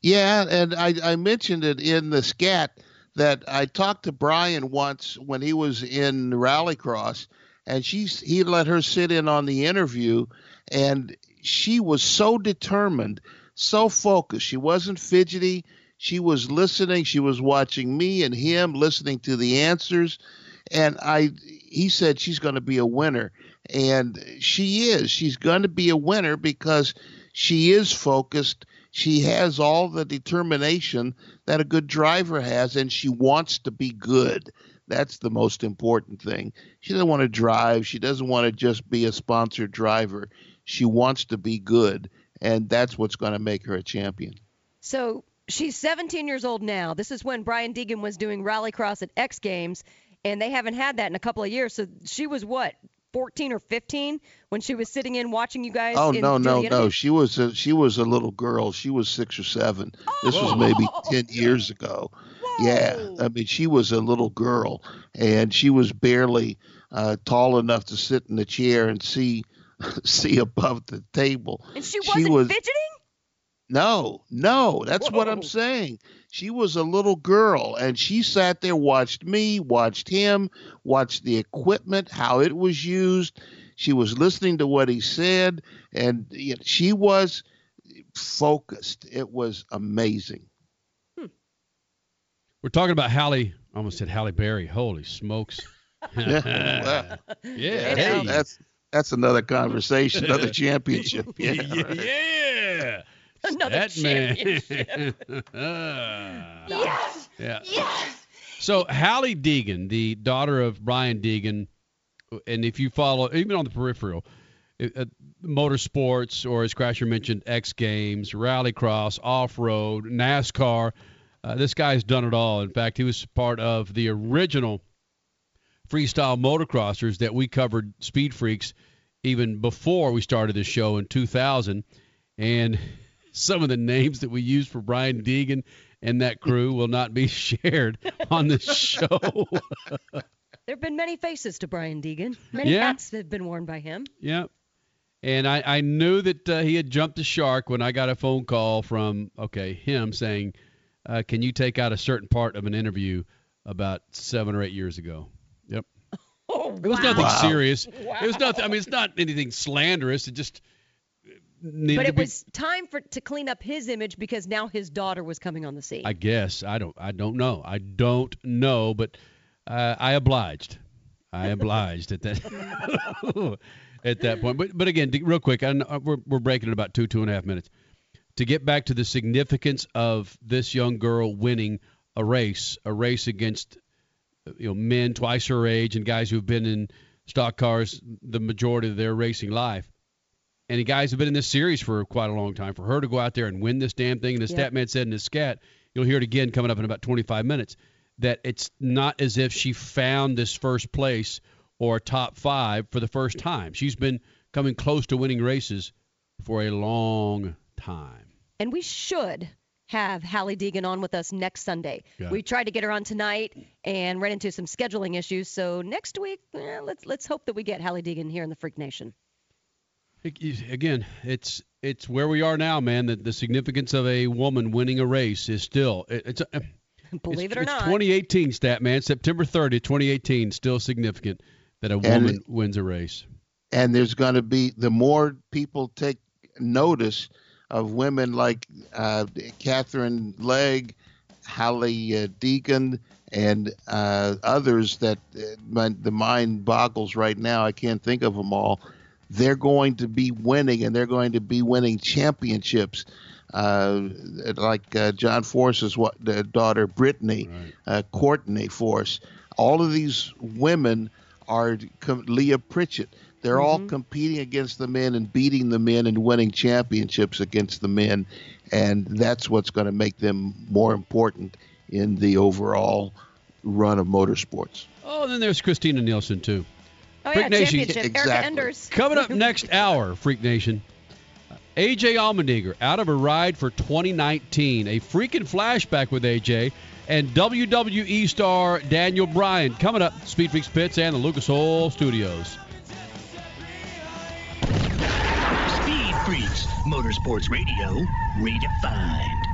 Yeah, and I, I mentioned it in the scat that I talked to Brian once when he was in Rallycross, and she's he let her sit in on the interview, and she was so determined, so focused. She wasn't fidgety. She was listening. She was watching me and him, listening to the answers, and I. He said she's going to be a winner, and she is. She's going to be a winner because she is focused. She has all the determination that a good driver has, and she wants to be good. That's the most important thing. She doesn't want to drive. She doesn't want to just be a sponsored driver. She wants to be good, and that's what's going to make her a champion. So she's 17 years old now. This is when Brian Deegan was doing rallycross at X Games, and they haven't had that in a couple of years. So she was what, 14 or 15 when she was sitting in watching you guys? Oh in, no, no, no! She was a, she was a little girl. She was six or seven. This was maybe ten years ago. Yeah, I mean, she was a little girl, and she was barely uh, tall enough to sit in the chair and see see above the table. And she wasn't was, fidgeting? No, no, that's what I'm saying. She was a little girl and she sat there, watched me, watched him, watched the equipment, how it was used. She was listening to what he said, and you know, she was focused. It was amazing. We're talking about Hallie. I almost said Halle Berry. Holy smokes! yeah, yeah, hey, that's that's another conversation, another championship. Yeah, yeah. Another that man. yes. Yeah. Yes. So Hallie Deegan, the daughter of Brian Deegan, and if you follow even on the peripheral, uh, motorsports or as Crasher mentioned, X Games, Rallycross, off-road, NASCAR. Uh, this guy's done it all. In fact, he was part of the original freestyle motocrossers that we covered, Speed Freaks, even before we started this show in 2000, and some of the names that we use for Brian Deegan and that crew will not be shared on this show. There have been many faces to Brian Deegan. Many Yeah. hats have been worn by him. yeah. And I, I knew that uh, he had jumped the shark when I got a phone call from, okay, him saying, uh, can you take out a certain part of an interview about seven or eight years ago? Yep. Oh, It was nothing Wow. serious. It was nothing. I mean, it's not anything slanderous. It just But it be. was time for to clean up his image because now his daughter was coming on the scene. I guess I don't. I don't know. I don't know. But uh, I obliged. I obliged at that at that point. But but again, real quick, I know, we're we're breaking in about two two and a half minutes to get back to the significance of this young girl winning a race, a race against you know men twice her age and guys who've been in stock cars the majority of their racing life. And the guys have been in this series for quite a long time. For her to go out there and win this damn thing, and as Yep. Statman said in his scat, you'll hear it again coming up in about 25 minutes, that it's not as if she found this first place or top five for the first time. She's been coming close to winning races for a long time. And we should have Hallie Deegan on with us next Sunday. Got we it. tried to get her on tonight and ran into some scheduling issues. So next week, eh, let's let's hope that we get Hallie Deegan here in the Freak Nation. It- Again, it's it's where we are now, man. That the significance of a woman winning a race is still it, it's. A, Believe it's, it or it's not. 2018 stat man, September 30, 2018, still significant that a And- woman wins a race. and there's going to be the more people take notice of women like uh, Katherine Legge, Hallie uh, Deacon, and uh, others that uh, my, the mind boggles right now. I can't think of them all. They're going to be winning, and they're going to be winning championships. Uh, like uh, John Force's wa- the daughter Brittany, uh, Courtney Force. All of these women are com- Leah Pritchett. They're all competing against the men and beating the men and winning championships against the men, and that's what's going to make them more important in the overall run of motorsports. Oh, and then there's Christina Nielsen too. Oh Freak yeah, Nation. championship. Erica Exactly. Enders. Coming up next hour, Freak Nation. AJ Allmendinger out of a ride for 2019. A freaking flashback with AJ and WWE star Daniel Bryan coming up. Speed Freaks Pits and the Lucas Oil Studios. Speed Freaks, Motorsports Radio, redefined.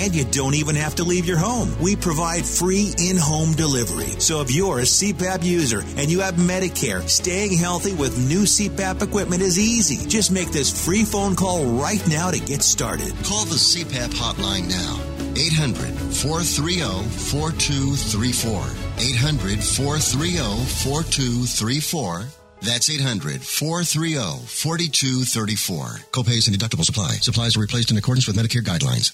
you don't even have to leave your home. We provide free in home delivery. So if you're a CPAP user and you have Medicare, staying healthy with new CPAP equipment is easy. Just make this free phone call right now to get started. Call the CPAP hotline now. 800 430 4234. 800 430 4234. That's 800 430 4234. Copays and deductibles apply. Supplies are replaced in accordance with Medicare guidelines.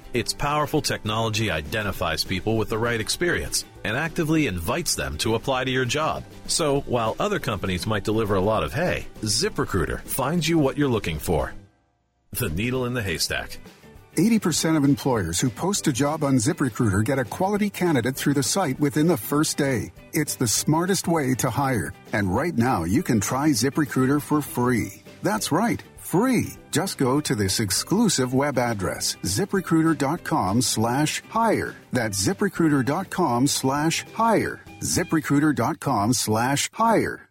Its powerful technology identifies people with the right experience and actively invites them to apply to your job. So, while other companies might deliver a lot of hay, ZipRecruiter finds you what you're looking for. The needle in the haystack. 80% of employers who post a job on ZipRecruiter get a quality candidate through the site within the first day. It's the smartest way to hire. And right now, you can try ZipRecruiter for free. That's right free. Just go to this exclusive web address, ziprecruiter.com slash hire. That's ziprecruiter.com slash hire. ziprecruiter.com slash hire.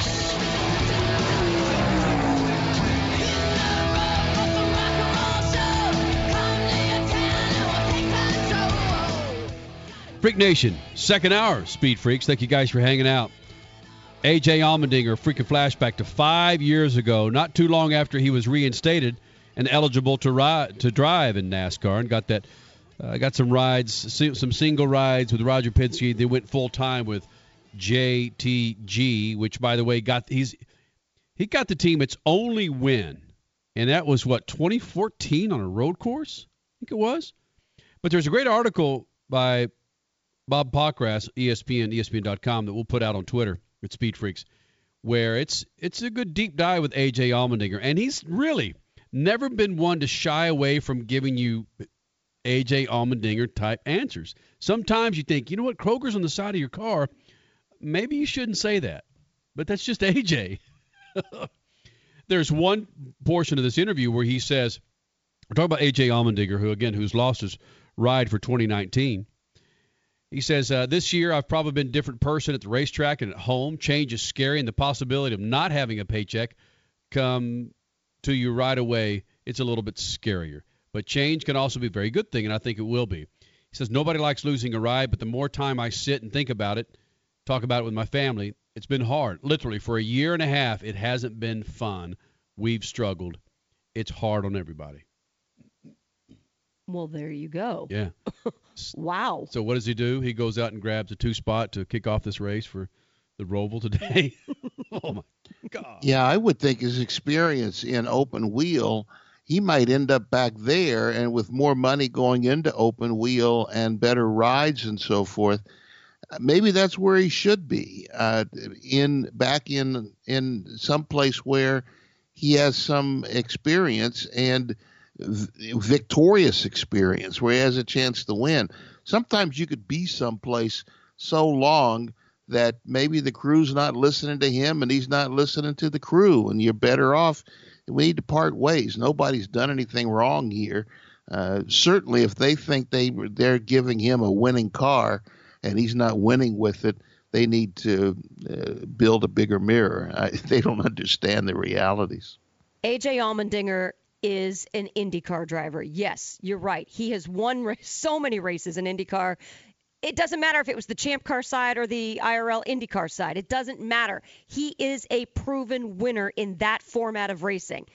Freak Nation, second hour, Speed Freaks. Thank you guys for hanging out. AJ Allmendinger, freaking flashback to five years ago, not too long after he was reinstated and eligible to ride to drive in NASCAR, and got that, uh, got some rides, some single rides with Roger Penske. They went full time with JTG, which by the way got he's he got the team its only win, and that was what 2014 on a road course, I think it was. But there's a great article by Bob Pockrass, ESPN, ESPN.com, that we'll put out on Twitter at Speed Freaks, where it's it's a good deep dive with AJ Allmendinger, and he's really never been one to shy away from giving you AJ Allmendinger type answers. Sometimes you think, you know what, Kroger's on the side of your car. Maybe you shouldn't say that, but that's just AJ. There's one portion of this interview where he says, we're talking about AJ Allmendinger, who again, who's lost his ride for 2019. He says, uh, This year I've probably been a different person at the racetrack and at home. Change is scary, and the possibility of not having a paycheck come to you right away, it's a little bit scarier. But change can also be a very good thing, and I think it will be. He says, Nobody likes losing a ride, but the more time I sit and think about it, talk about it with my family, it's been hard. Literally, for a year and a half, it hasn't been fun. We've struggled. It's hard on everybody. Well, there you go. Yeah. wow. So what does he do? He goes out and grabs a two spot to kick off this race for the Roval today. oh my God. Yeah, I would think his experience in open wheel, he might end up back there, and with more money going into open wheel and better rides and so forth, maybe that's where he should be. Uh, in back in in some place where he has some experience and victorious experience where he has a chance to win. Sometimes you could be someplace so long that maybe the crew's not listening to him and he's not listening to the crew, and you're better off. We need to part ways. Nobody's done anything wrong here. Uh, certainly, if they think they they're giving him a winning car and he's not winning with it, they need to uh, build a bigger mirror. I, they don't understand the realities. AJ Allmendinger is an IndyCar driver. Yes, you're right. He has won so many races in IndyCar. It doesn't matter if it was the Champ Car side or the IRL IndyCar side. It doesn't matter. He is a proven winner in that format of racing.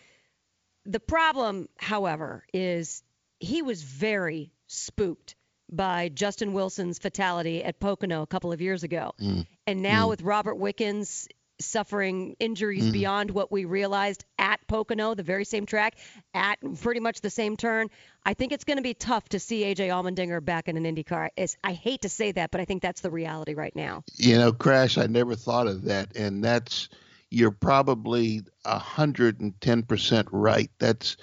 The problem, however, is he was very spooked by Justin Wilson's fatality at Pocono a couple of years ago. Mm. And now mm. with Robert Wickens suffering injuries mm. beyond what we realized at Pocono, the very same track, at pretty much the same turn. I think it's going to be tough to see AJ Allmendinger back in an IndyCar. It's, I hate to say that, but I think that's the reality right now. You know, Crash, I never thought of that, and that's you're probably hundred and ten percent right. That's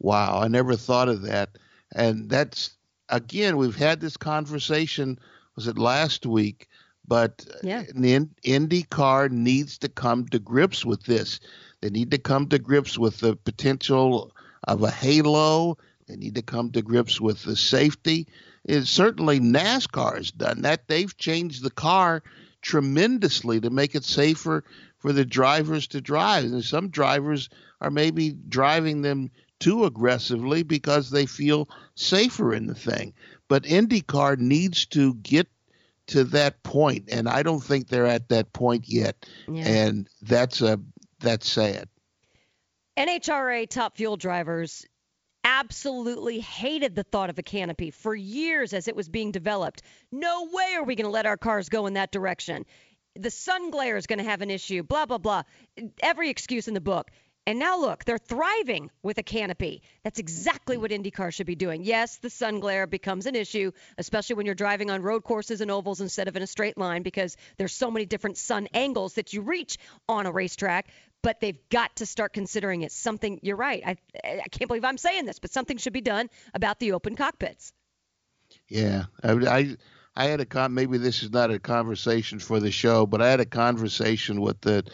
Wow, I never thought of that. And that's again, we've had this conversation. Was it last week? But uh, yeah. the IndyCar needs to come to grips with this. They need to come to grips with the potential of a halo. They need to come to grips with the safety. It, certainly, NASCAR has done that. They've changed the car tremendously to make it safer for the drivers to drive. And some drivers are maybe driving them too aggressively because they feel safer in the thing. But IndyCar needs to get to that point, and I don't think they're at that point yet. Yeah. And that's a that's sad. NHRA top fuel drivers absolutely hated the thought of a canopy for years as it was being developed. No way are we going to let our cars go in that direction. The sun glare is going to have an issue, blah, blah, blah. Every excuse in the book. And now look, they're thriving with a canopy. That's exactly what IndyCar should be doing. Yes, the sun glare becomes an issue, especially when you're driving on road courses and ovals instead of in a straight line because there's so many different sun angles that you reach on a racetrack. But they've got to start considering it. Something, you're right. I, I can't believe I'm saying this, but something should be done about the open cockpits. Yeah, I, I, I had a con. Maybe this is not a conversation for the show, but I had a conversation with the,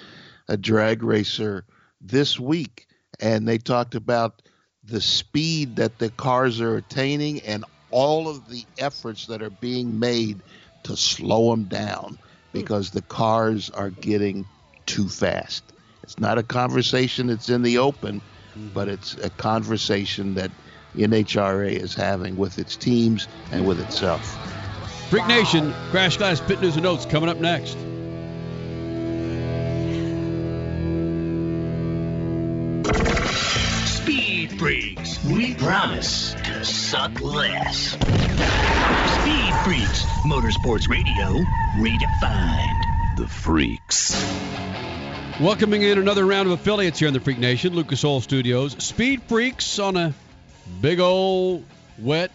a drag racer this week, and they talked about the speed that the cars are attaining and all of the efforts that are being made to slow them down because the cars are getting too fast. It's not a conversation that's in the open, mm-hmm. but it's a conversation that NHRA is having with its teams and with itself. Freak Nation, Crash Gladys Pit News and Notes coming up next. Freaks, we promise to suck less. Speed Freaks, Motorsports Radio, redefined. The Freaks. Welcoming in another round of affiliates here in the Freak Nation, Lucas Oil Studios. Speed Freaks on a big old wet,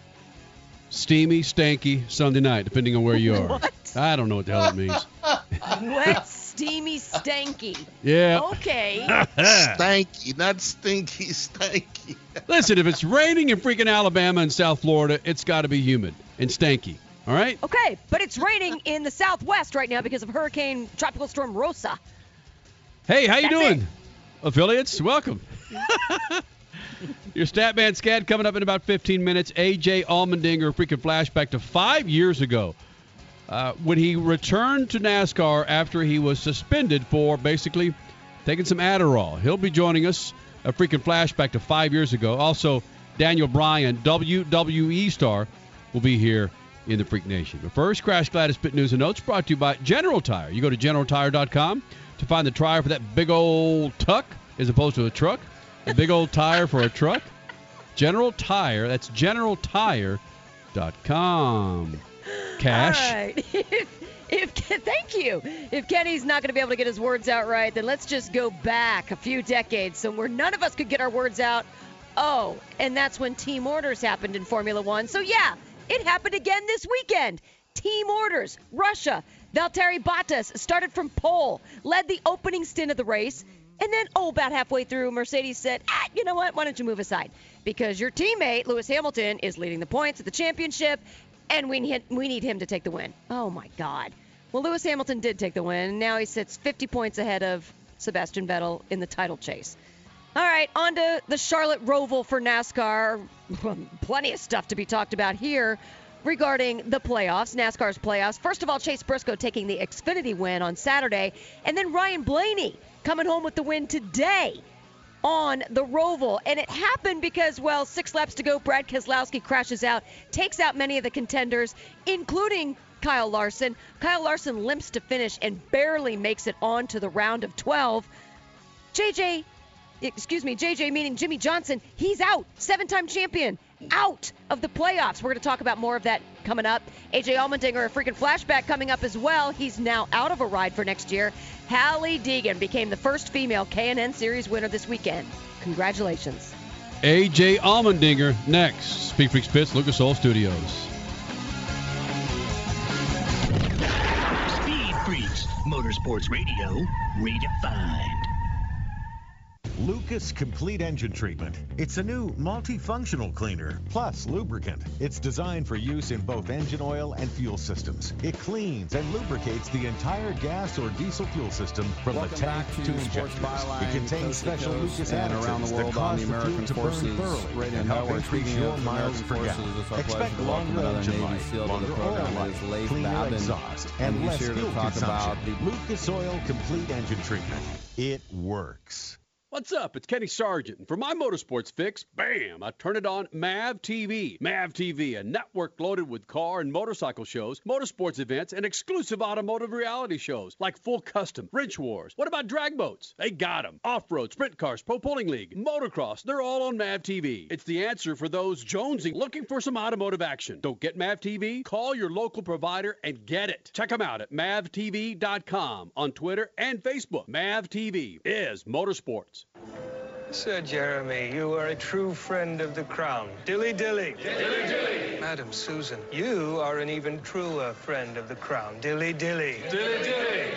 steamy, stanky Sunday night, depending on where you are. What? I don't know what the hell it means. Wet, steamy, stanky. Yeah. Okay. stanky, not stinky, stanky. Listen, if it's raining in freaking Alabama and South Florida, it's got to be humid and stanky. All right? Okay, but it's raining in the southwest right now because of Hurricane Tropical Storm Rosa. Hey, how you That's doing? it. Affiliates, welcome. Your Statman Scad coming up in about 15 minutes. AJ Allmendinger, freaking flashback to five years ago uh, when he returned to NASCAR after he was suspended for basically taking some Adderall. He'll be joining us. A freaking flashback to five years ago. Also, Daniel Bryan, WWE star, will be here in the Freak Nation. But first, Crash Gladys Pit News and Notes brought to you by General Tire. You go to generaltire.com to find the tire for that big old tuck as opposed to a truck. A big old tire for a truck. General Tire. That's generaltire.com. Cash. All right. If, if thank you. If Kenny's not going to be able to get his words out right, then let's just go back a few decades, so where none of us could get our words out. Oh, and that's when team orders happened in Formula One. So yeah, it happened again this weekend. Team orders. Russia. Valtteri Bottas started from pole, led the opening stint of the race, and then, oh, about halfway through, Mercedes said, ah, you know what? Why don't you move aside? Because your teammate, Lewis Hamilton, is leading the points at the championship, and we need, we need him to take the win. Oh, my God. Well, Lewis Hamilton did take the win. and Now he sits 50 points ahead of Sebastian Vettel in the title chase. All right, on to the Charlotte Roval for NASCAR. Plenty of stuff to be talked about here regarding the playoffs, NASCAR's playoffs. First of all, Chase Briscoe taking the Xfinity win on Saturday, and then Ryan Blaney coming home with the win today on the Roval. And it happened because, well, six laps to go, Brad Keselowski crashes out, takes out many of the contenders, including Kyle Larson. Kyle Larson limps to finish and barely makes it on to the round of 12. JJ, excuse me, JJ meaning Jimmie Johnson, he's out. Seven time champion, out of the playoffs. We're going to talk about more of that coming up. AJ Allmendinger, a freaking flashback coming up as well. He's now out of a ride for next year. Hailie Deegan became the first female K&N Series winner this weekend. Congratulations. AJ Allmendinger next. Speak Freaks Pits, Lucas Oil Studios. Speed Freaks, Motorsports Radio, redefined. Lucas Complete Engine Treatment. It's a new multifunctional cleaner plus lubricant. It's designed for use in both engine oil and fuel systems. It cleans and lubricates the entire gas or diesel fuel system from Welcome the tank to to, injectors. Byline, It contains special Lucas and around the world that on cause the the American burn Forces thoroughly and help increase your miles per gallon. Expect pleasure to welcome longer engine life, the longer program. oil life, cleaner Babin, exhaust, and and less fuel talk about consumption. Lucas Oil Complete Engine Treatment. It works. What's up? It's Kenny Sargent. And for my motorsports fix, bam, I turn it on MAV TV. MAV TV, a network loaded with car and motorcycle shows, motorsports events, and exclusive automotive reality shows like Full Custom, Wrench Wars. What about drag boats? They got 'em. Off-road, sprint cars, pro pulling league, motocross, they're all on MAV TV. It's the answer for those jonesing looking for some automotive action. Don't get MAV TV? Call your local provider and get it. Check them out at mavtv.com on Twitter and Facebook. MAV TV is motorsports. Sir Jeremy, you are a true friend of the crown. Dilly dilly. Dilly dilly. Madam Susan, you are an even truer friend of the crown. Dilly dilly. Dilly dilly.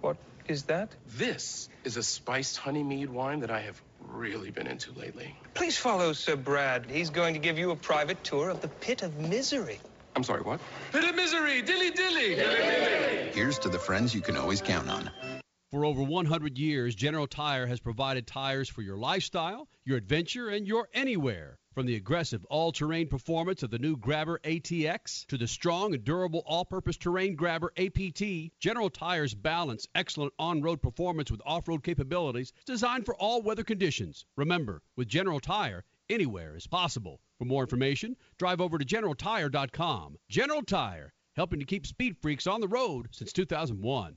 What is that? This is a spiced honey mead wine that I have really been into lately. Please follow Sir Brad. He's going to give you a private tour of the pit of misery. I'm sorry, what? Pit of misery. Dilly dilly. Dilly dilly. Here's to the friends you can always count on. For over 100 years, General Tire has provided tires for your lifestyle, your adventure, and your anywhere. From the aggressive all-terrain performance of the new Grabber ATX to the strong and durable all-purpose terrain Grabber APT, General Tire's balance excellent on-road performance with off-road capabilities designed for all weather conditions. Remember, with General Tire, anywhere is possible. For more information, drive over to generaltire.com. General Tire, helping to keep speed freaks on the road since 2001.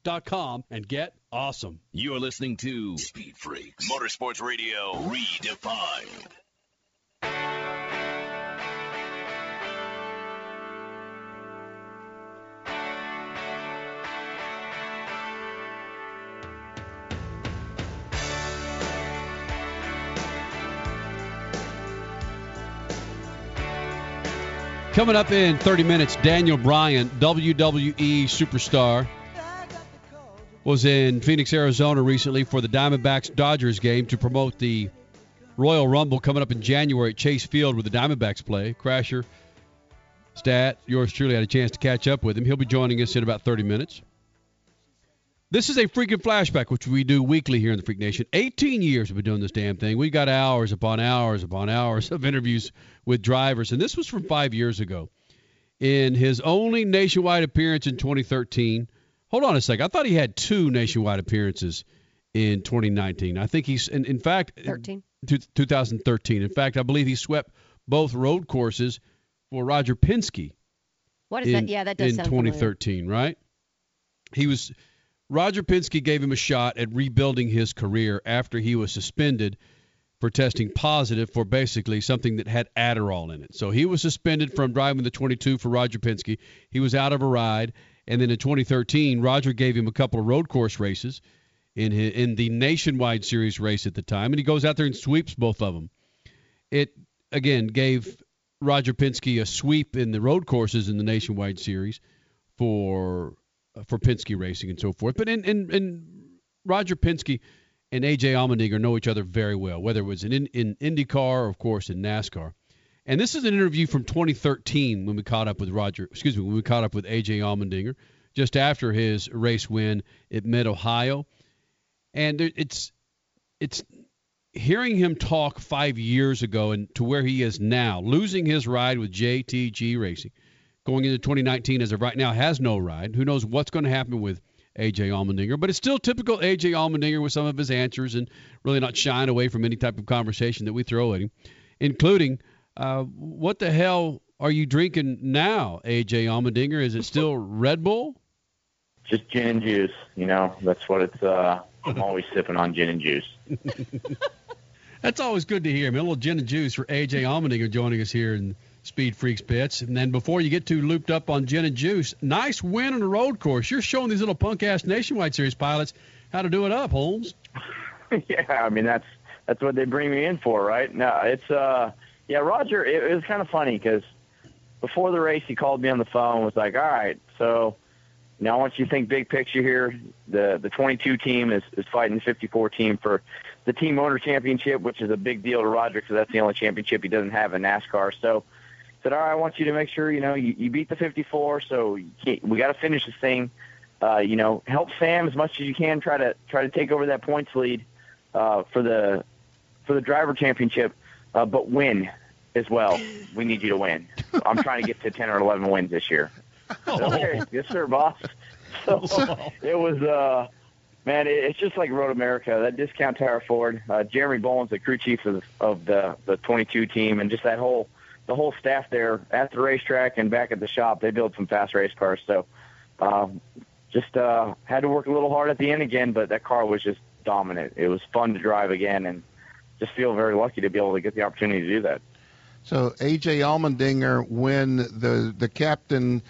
and get awesome. You're listening to Speed Freaks Motorsports Radio Redefined. Coming up in 30 minutes, Daniel Bryan, WWE superstar, was in Phoenix, Arizona recently for the Diamondbacks Dodgers game to promote the Royal Rumble coming up in January at Chase Field with the Diamondbacks play. Crasher, Stat, yours truly had a chance to catch up with him. He'll be joining us in about 30 minutes. This is a freaking flashback, which we do weekly here in the Freak Nation. 18 years we've been doing this damn thing. We've got hours upon hours upon hours of interviews with drivers, and this was from five years ago. In his only nationwide appearance in 2013, hold on a second. I thought he had two nationwide appearances in 2019. I think he's, in, in fact, 13. 2013. In fact, I believe he swept both road courses for Roger Penske. What is in, that? Yeah, that does in sound familiar. 2013, right? He was Roger Penske gave him a shot at rebuilding his career after he was suspended for testing positive for basically something that had Adderall in it. So he was suspended from driving the 22 for Roger Penske. He was out of a ride, and then in 2013, Roger gave him a couple of road course races in his, in the Nationwide Series race at the time, and he goes out there and sweeps both of them. It again gave Roger Penske a sweep in the road courses in the Nationwide Series for for Penske Racing and so forth. But in, in Roger Penske and AJ Allmendinger know each other very well, whether it was in, in IndyCar or, of course, in NASCAR. And this is an interview from 2013 when we caught up with Roger, excuse me, when we caught up with AJ Allmendinger just after his race win at Mid Ohio. And it's it's hearing him talk five years ago and to where he is now, losing his ride with JTG Racing, going into 2019 as of right now has no ride. Who knows what's going to happen with AJ Allmendinger? But it's still typical AJ Allmendinger with some of his answers and really not shying away from any type of conversation that we throw at him, including uh, what the hell are you drinking now, AJ Allmendinger? Is it still Red Bull? Just gin and juice. You know, that's what it's. Uh, I'm always sipping on gin and juice. That's always good to hear. Man. A little gin and juice for AJ Allmendinger joining us here in Speed Freaks Pits. And then before you get too looped up on gin and juice, nice win on a road course. You're showing these little punk ass Nationwide Series pilots how to do it up, Holmes. yeah, I mean that's that's what they bring me in for, right? No, it's uh, yeah, Roger. It, it was kind of funny because before the race, he called me on the phone. and Was like, all right, so now I want you to think big picture here. The the 22 team is is fighting the 54 team for the team owner championship, which is a big deal to Roger because that's the only championship he doesn't have in NASCAR. So said, all right, I want you to make sure, you know, you, you beat the 54. So you can't, we got to finish this thing. Uh, you know, help Sam as much as you can. Try to try to take over that points lead uh, for the for the driver championship, uh, but win as well. We need you to win. I'm trying to get to 10 or 11 wins this year. Okay, yes, sir, boss. So it was. uh Man, it's just like Road America. That discount Tire Ford, uh, Jeremy Bullins's the crew chief of, of the the 22 team, and just that whole the whole staff there at the racetrack and back at the shop. They build some fast race cars. So, um, just uh, had to work a little hard at the end again, but that car was just dominant. It was fun to drive again, and just feel very lucky to be able to get the opportunity to do that. So AJ Allmendinger, when the the captain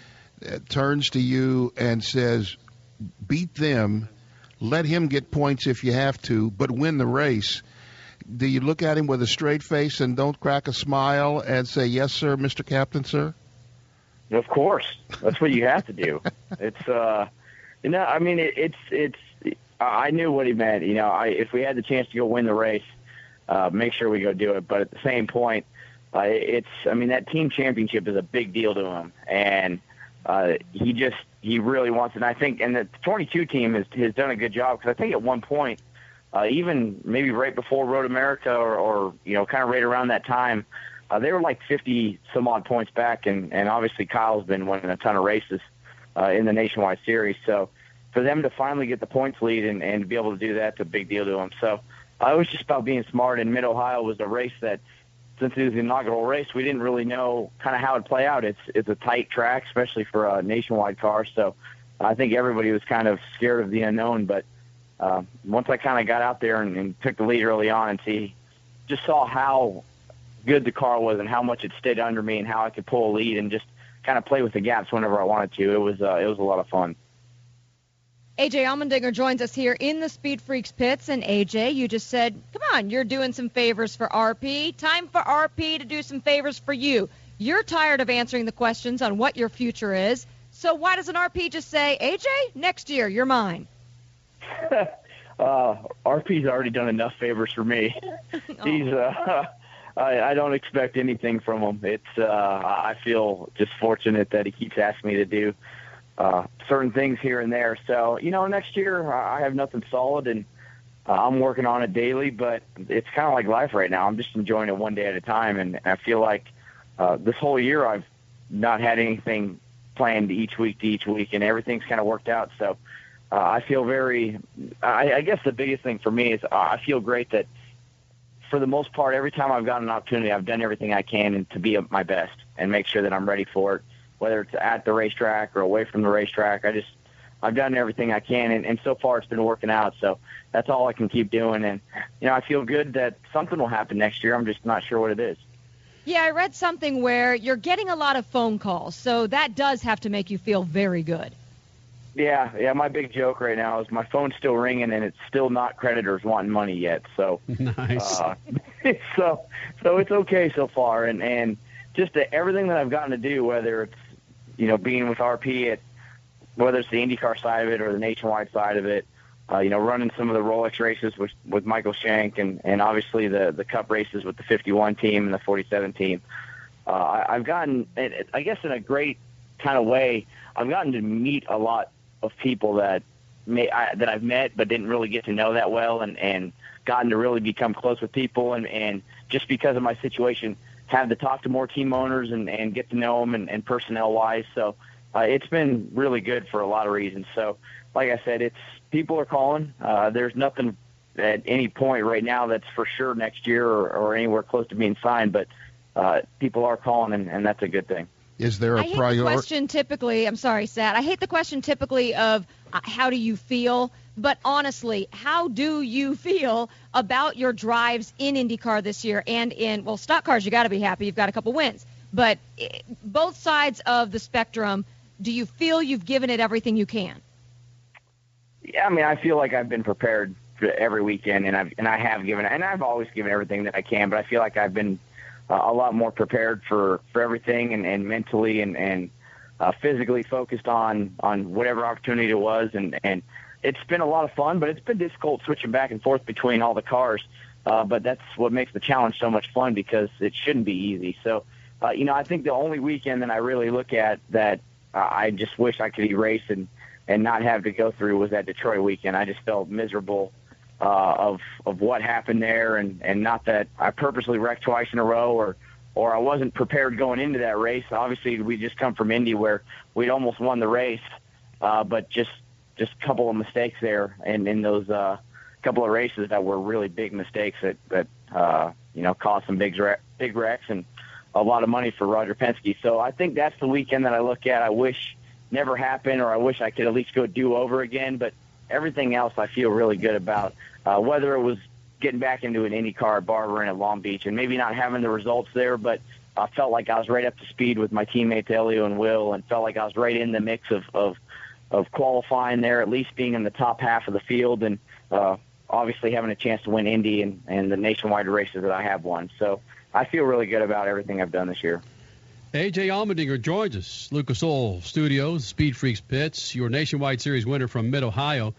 uh, turns to you and says, "Beat them." let him get points if you have to, but win the race. Do you look at him with a straight face and don't crack a smile and say, "Yes, sir, Mr. Captain, sir"? Of course, that's what you have to do. It's, uh, you know, I mean, it, it's, it's. I knew what he meant. You know, I, if we had the chance to go win the race, uh, make sure we go do it. But at the same point, uh, it's. I mean, that team championship is a big deal to him, and uh, he just he really wants it. And I think, and the 22 team has has done a good job because I think at one point, uh, even maybe right before Road America or, or you know, kind of right around that time, uh, they were like 50 some odd points back, and and obviously Kyle's been winning a ton of races uh, in the Nationwide Series, so for them to finally get the points lead and, and be able to do that's a big deal to them. So uh, it was just about being smart. And Mid Ohio was a race that since it was the inaugural race, we didn't really know kind of how it'd play out. It's it's a tight track, especially for a nationwide car. So I think everybody was kind of scared of the unknown. But uh, once I kind of got out there and, and took the lead early on, and see, just saw how good the car was and how much it stayed under me and how I could pull a lead and just kind of play with the gaps whenever I wanted to. It was uh, it was a lot of fun. AJ Allmendinger joins us here in the Speed Freaks pits. And AJ, you just said, come on, you're doing some favors for RP. Time for RP to do some favors for you. You're tired of answering the questions on what your future is. So why doesn't RP just say, AJ, next year, you're mine? uh, RP's already done enough favors for me. He's, uh, I, I don't expect anything from him. It's, uh, I feel just fortunate that he keeps asking me to do uh, certain things here and there. So, you know, next year I have nothing solid and uh, I'm working on it daily, but it's kind of like life right now. I'm just enjoying it one day at a time. And I feel like uh, this whole year I've not had anything planned each week to each week and everything's kind of worked out. So uh, I feel very, I, I guess the biggest thing for me is uh, I feel great that for the most part, every time I've gotten an opportunity, I've done everything I can and to be my best and make sure that I'm ready for it whether it's at the racetrack or away from the racetrack. I just I've done everything I can, and, and so far it's been working out. So that's all I can keep doing, and you know I feel good that something will happen next year. I'm just not sure what it is. Yeah, I read something where you're getting a lot of phone calls, so that does have to make you feel very good. Yeah, yeah. My big joke right now is my phone's still ringing, and it's still not creditors wanting money yet. So nice. Uh, so so it's okay so far, and and just the, everything that I've gotten to do, whether it's you know, being with RP at whether it's the IndyCar side of it or the nationwide side of it, uh, you know, running some of the Rolex races with with Michael Shank and and obviously the the Cup races with the 51 team and the 47 team. Uh, I, I've gotten, I guess, in a great kind of way, I've gotten to meet a lot of people that may, I, that I've met but didn't really get to know that well, and and gotten to really become close with people, and and just because of my situation, have to talk to more team owners and and get to know them and, and personnel wise. So uh, it's been really good for a lot of reasons. So like I said, it's people are calling. Uh, there's nothing at any point right now that's for sure next year or, or anywhere close to being signed, but uh, people are calling, and, and that's a good thing. Is there a priority? question typically. I'm sorry, Sat. I hate the question typically of how do you feel, but honestly, how do you feel about your drives in IndyCar this year and in well, stock cars? You got to be happy. You've got a couple wins, but eh, both sides of the spectrum. Do you feel you've given it everything you can? Yeah, I mean, I feel like I've been prepared for every weekend, and I've and I have given, and I've always given everything that I can. But I feel like I've been uh, a lot more prepared for for everything, and, and mentally and and uh, physically focused on on whatever opportunity it was, and and it's been a lot of fun, but it's been difficult switching back and forth between all the cars. Uh, but that's what makes the challenge so much fun because it shouldn't be easy. So, uh, you know, I think the only weekend that I really look at that uh, I just wish I could erase and and not have to go through was that Detroit weekend. I just felt miserable uh, of of what happened there, and and not that I purposely wrecked twice in a row or or I wasn't prepared going into that race. Obviously, we just come from Indy where we'd almost won the race, uh, but just just a couple of mistakes there, and in those uh, couple of races that were really big mistakes that that uh, you know caused some big big wrecks and a lot of money for Roger Penske. So I think that's the weekend that I look at. I wish never happened, or I wish I could at least go do over again. But everything else, I feel really good about. Uh, whether it was getting back into an IndyCar at Barber and at Long Beach, and maybe not having the results there, but I felt like I was right up to speed with my teammates Elio and Will, and felt like I was right in the mix of of, of qualifying there, at least being in the top half of the field, and uh, obviously having a chance to win Indy and, and the nationwide races that I have won. So I feel really good about everything I've done this year. AJ Allmendinger joins us, Lucas Oil Studios, Speed Freaks Pits, your nationwide series winner from Mid Ohio.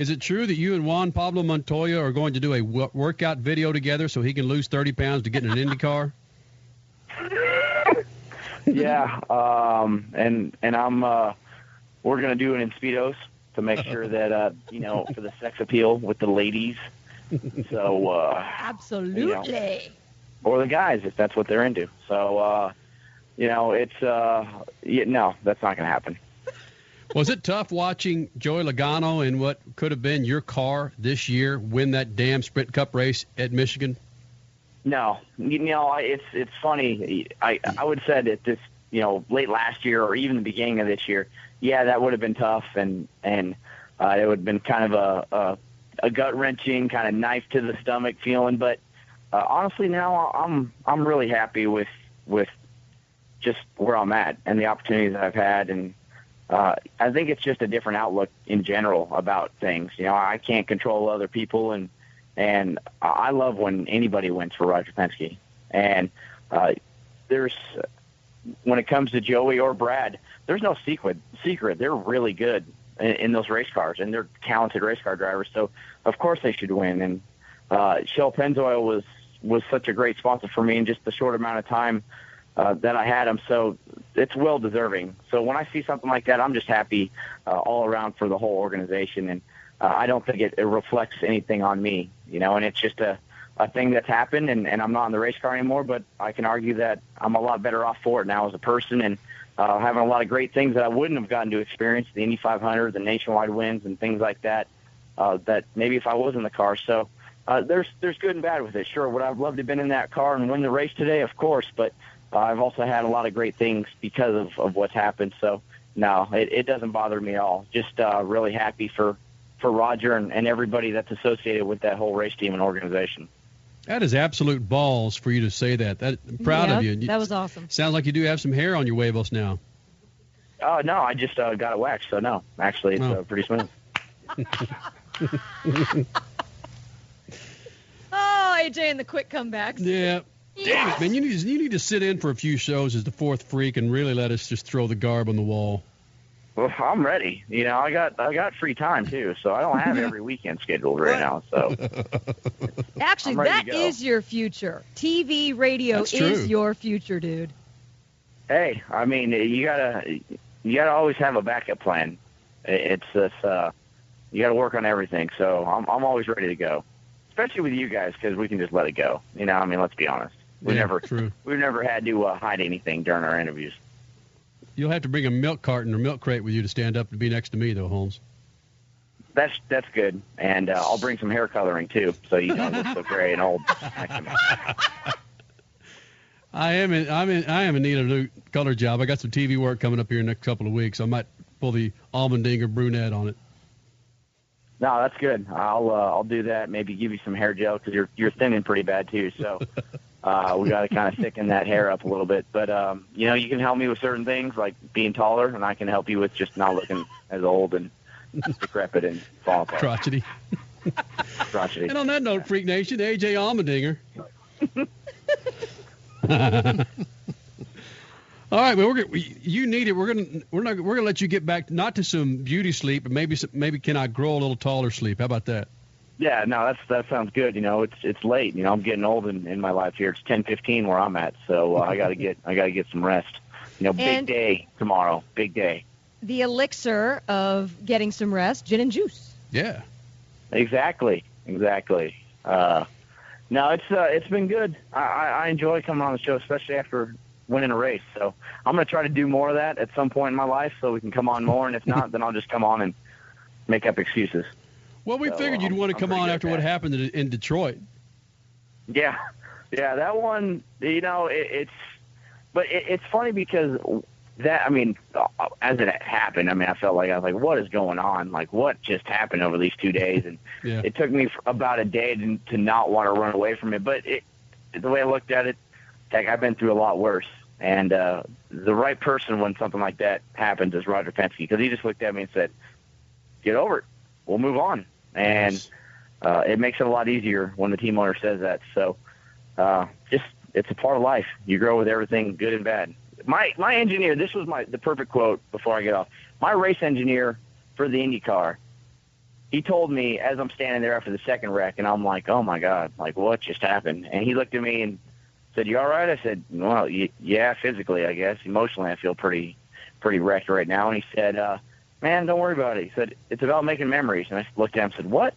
Is it true that you and Juan Pablo Montoya are going to do a w- workout video together so he can lose 30 pounds to get in an Indy car? yeah, um, and and I'm uh, we're gonna do it in speedos to make sure that uh, you know for the sex appeal with the ladies. So uh, Absolutely. or the guys if that's what they're into. So uh, you know it's uh, yeah, no, that's not gonna happen. Was it tough watching Joey Logano in what could have been your car this year win that damn Sprint Cup race at Michigan? No, you know it's it's funny. I I would said that this you know late last year or even the beginning of this year, yeah, that would have been tough and and uh, it would have been kind of a a, a gut wrenching kind of knife to the stomach feeling. But uh, honestly, now I'm I'm really happy with with just where I'm at and the opportunities that I've had and. Uh, I think it's just a different outlook in general about things. You know, I can't control other people, and and I love when anybody wins for Roger Penske. And uh, there's when it comes to Joey or Brad, there's no secret. Secret, they're really good in, in those race cars, and they're talented race car drivers. So of course they should win. And uh, Shell Pennzoil was was such a great sponsor for me in just the short amount of time uh, that I had him. So it's well deserving. So when I see something like that, I'm just happy uh, all around for the whole organization. And uh, I don't think it, it reflects anything on me, you know, and it's just a, a thing that's happened and, and I'm not in the race car anymore, but I can argue that I'm a lot better off for it now as a person and uh, having a lot of great things that I wouldn't have gotten to experience, the Indy 500, the nationwide wins and things like that, uh, that maybe if I was in the car. So uh, there's, there's good and bad with it. Sure. Would I have loved to have been in that car and win the race today? Of course. But uh, I've also had a lot of great things because of, of what's happened. So no, it, it doesn't bother me at all. Just uh, really happy for, for Roger and, and everybody that's associated with that whole race team and organization. That is absolute balls for you to say that. That I'm proud Yeah, of you. That was awesome. Sounds like you do have some hair on your huevos now. Oh no, I just uh, got it waxed. So no, actually, it's Oh. uh, pretty smooth. Oh, AJ and the quick comebacks. Yeah. Damn it, man! You need you need to sit in for a few shows as the fourth freak and really let us just throw the garb on the wall. Well, I'm ready. You know, I got I got free time too, so I don't have every weekend scheduled right now. So Actually, I'm ready that to go. is your future. TV, radio That's is true. your future, dude. hey, I mean, you gotta you gotta always have a backup plan. It's this, uh, you got to work on everything. So I'm I'm always ready to go, especially with you guys because we can just let it go. You know, I mean, let's be honest. We Yeah, never true. we've never had to uh, hide anything during our interviews. You'll have to bring a milk carton or milk crate with you to stand up and be next to me, though, Holmes. That's that's good, and uh, I'll bring some hair coloring too, so you don't look so gray and old. I am in. I'm in. I am in need of a new color job. I got some TV work coming up here in the next couple of weeks. I might pull the Allmendinger brunette on it. No, that's good. I'll uh, I'll do that. Maybe give you some hair gel because you're you're thinning pretty bad too. So uh, we got to kind of thicken that hair up a little bit. But um, you know, you can help me with certain things like being taller, and I can help you with just not looking as old and decrepit and fall apart. Crotchety. Crotchety. And on that note, Freak Nation, AJ Allmendinger. All right, well, we're gonna, we- you need it. We're gonna we're not we're gonna let you get back not to some beauty sleep, but maybe some, maybe can I grow a little taller sleep? How about that? Yeah, no, that's that sounds good. You know, it's it's late. You know, I'm getting old in, in my life here. It's 10:15 where I'm at, so uh, I got to get I got to get some rest. You know, big And- day tomorrow. Big day. The elixir of getting some rest, gin and juice. Yeah. Exactly, exactly. Uh, no, it's uh, it's been good. I, I, I enjoy coming on the show, especially after winning a race. So I'm going to try to do more of that at some point in my life, so we can come on more. And if not, then I'll just come on and make up excuses. Well, we So, figured you'd I'm- want to come on after what happened in, in Detroit. Yeah, yeah, that one. You know, it, it's but it, it's funny because that. I mean, uh, as it happened, I mean, I felt like I was like, what is going on? Like, what just happened over these two days? And Yeah. it took me about a day to, to not want to run away from it. But it, the way I looked at it, like I've been through a lot worse. And uh, the right person when something like that happens is Roger Penske because he just looked at me and said, "Get over it. We'll move on." And uh, it makes it a lot easier when the team owner says that. So, uh, just it's a part of life. You grow with everything, good and bad. My my engineer, this was my the perfect quote before I get off. My race engineer for the IndyCar, he told me as I'm standing there after the second wreck, and I'm like, oh my god, like what just happened? And he looked at me and said, "You all right?" I said, "Well, y- yeah, physically, I guess. Emotionally, I feel pretty pretty wrecked right now." And he said, uh, "Man, don't worry about it." He said, "It's about making memories." And I looked at him and said, "What?"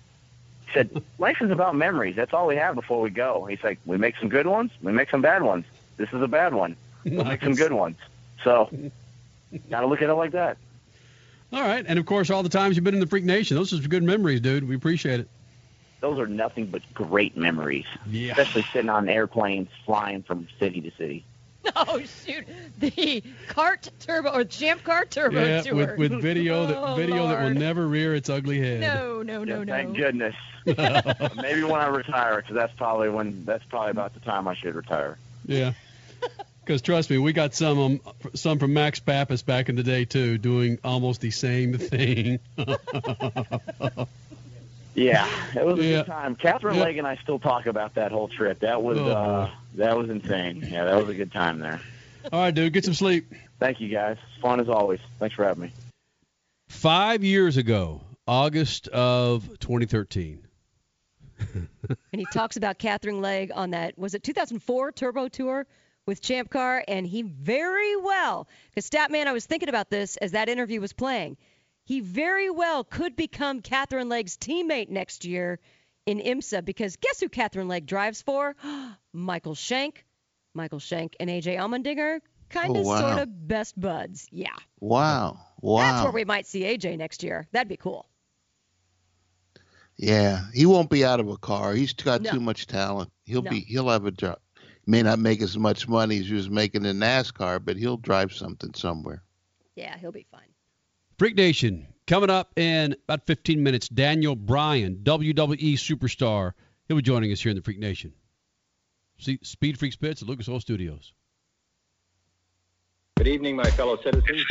He said, "Life is about memories. That's all we have before we go." He's like, "We make some good ones. We make some bad ones. This is a bad one. We'll make some good ones." So, gotta look at it like that. All right, and of course, all the times you've been in the Freak Nation, those are some good memories, dude. We appreciate it. Those are nothing but great memories, Yeah. especially sitting on airplanes flying from city to city. Oh shoot, the cart turbo or Champ Car turbo yeah, tour. with, with video that Oh, video that will never rear its ugly head. No, no, no, Yeah, no. Thank goodness. Maybe when I retire, because that's probably when that's probably about the time I should retire. Yeah. Because trust me, we got some um, some from Max Papis back in the day too, doing almost the same thing. Yeah, it was a Yeah. good time. Katherine Yeah. Legge and I still talk about that whole trip. That was Oh, uh, that was insane. Yeah, that was a good time there. All right, dude, get some sleep. Thank you guys. Fun as always. Thanks for having me. Five years ago, August of 2013. and he talks about Katherine Legge on that was it 2004 Turbo Tour with Champ Car, and he very well because Statman, I was thinking about this as that interview was playing. He very well could become Katherine Legge's teammate next year in IMSA because guess who Catherine Legg drives for? Michael Shank. Michael Shank and AJ Allmendinger, kind of Oh, wow. sort of best buds. Yeah. Wow. Wow. That's where we might see AJ next year. That'd be cool. Yeah, he won't be out of a car. He's got No. too much talent. He'll No. be he'll have a job. May not make as much money as he was making in NASCAR, but he'll drive something somewhere. Yeah, he'll be fine. Freak Nation coming up in about 15 minutes. Daniel Bryan, WWE superstar, he'll be joining us here in the Freak Nation. See, Speed Freak Spits at Lucas Oil Studios. Good evening, my fellow citizens.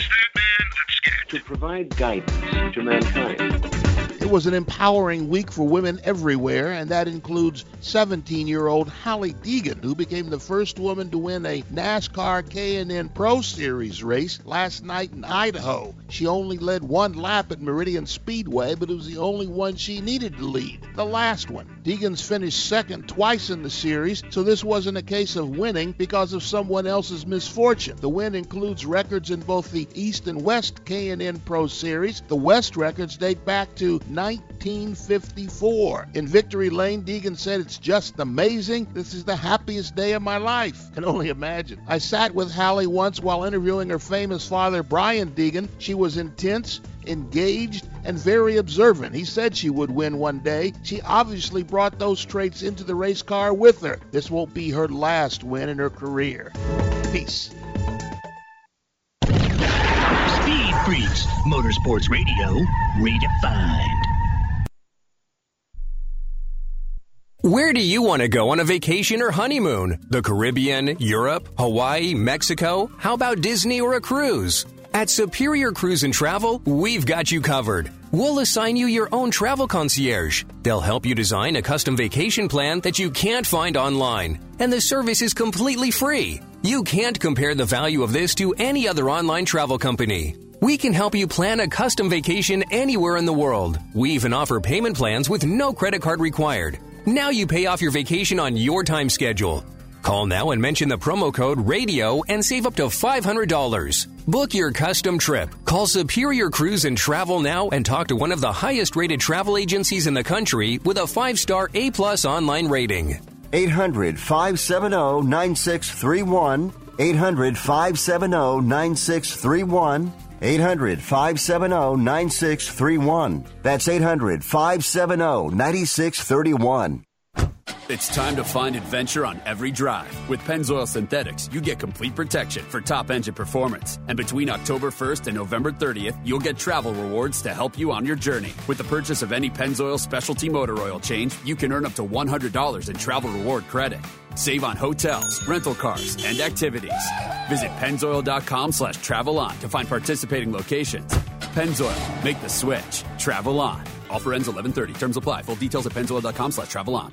To provide guidance to mankind. It was an empowering week for women everywhere, and that includes 17 year old Hailie Deegan, who became the first woman to win a NASCAR K&N Pro Series race last night in Idaho. She only led one lap at Meridian Speedway, but it was the only one she needed to lead, the last one. Deegan's finished second twice in the series, so this wasn't a case of winning because of someone else's misfortune. The win includes records in both the East and West K&N Pro Series. The West records date back to 1954. In Victory Lane, Deegan said, It's just amazing. This is the happiest day of my life. Can only imagine. I sat with Hailie once while interviewing her famous father, Brian Deegan. She was intense, engaged, and very observant. He said she would win one day. She obviously brought those traits into the race car with her. This won't be her last win in her career. Peace. Freaks, Motorsports Radio, redefined. Where do you want to go on a vacation or honeymoon? The Caribbean, Europe, Hawaii, Mexico? How about Disney or a cruise? At Superior Cruise and Travel, we've got you covered. We'll assign you your own travel concierge. They'll help you design a custom vacation plan that you can't find online. And the service is completely free. You can't compare the value of this to any other online travel company. We can help you plan a custom vacation anywhere in the world. We even offer payment plans with no credit card required. Now you pay off your vacation on your time schedule. Call now and mention the promo code RADIO and save up to $500. Book your custom trip. Call Superior Cruise and Travel now and talk to one of the highest rated travel agencies in the country with a 5-star A+ online rating. 800 570 9631. 800 570 9631. 800 570 9631. That's 800 570 9631. It's time to find adventure on every drive. With Pennzoil Synthetics, you get complete protection for top engine performance. And between October 1st and November 30th, you'll get travel rewards to help you on your journey. With the purchase of any Pennzoil specialty motor oil change, you can earn up to $100 in travel reward credit. Save on hotels, rental cars, and activities. Visit pennzoil.com slash travel on to find participating locations. Pennzoil, make the switch. Travel on. Offer ends 1130. Terms apply. Full details at pennzoil.com slash travel on.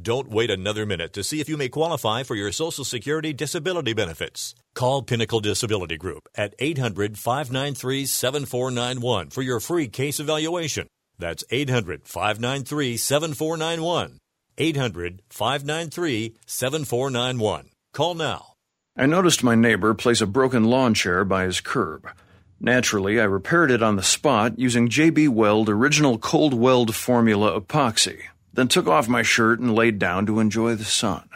Don't wait another minute to see if you may qualify for your Social Security disability benefits. Call Pinnacle Disability Group at 800 593 7491 for your free case evaluation. That's 800 593 7491. 800 593 7491. Call now. I noticed my neighbor place a broken lawn chair by his curb. Naturally, I repaired it on the spot using JB Weld Original Cold Weld Formula Epoxy then took off my shirt and laid down to enjoy the sun.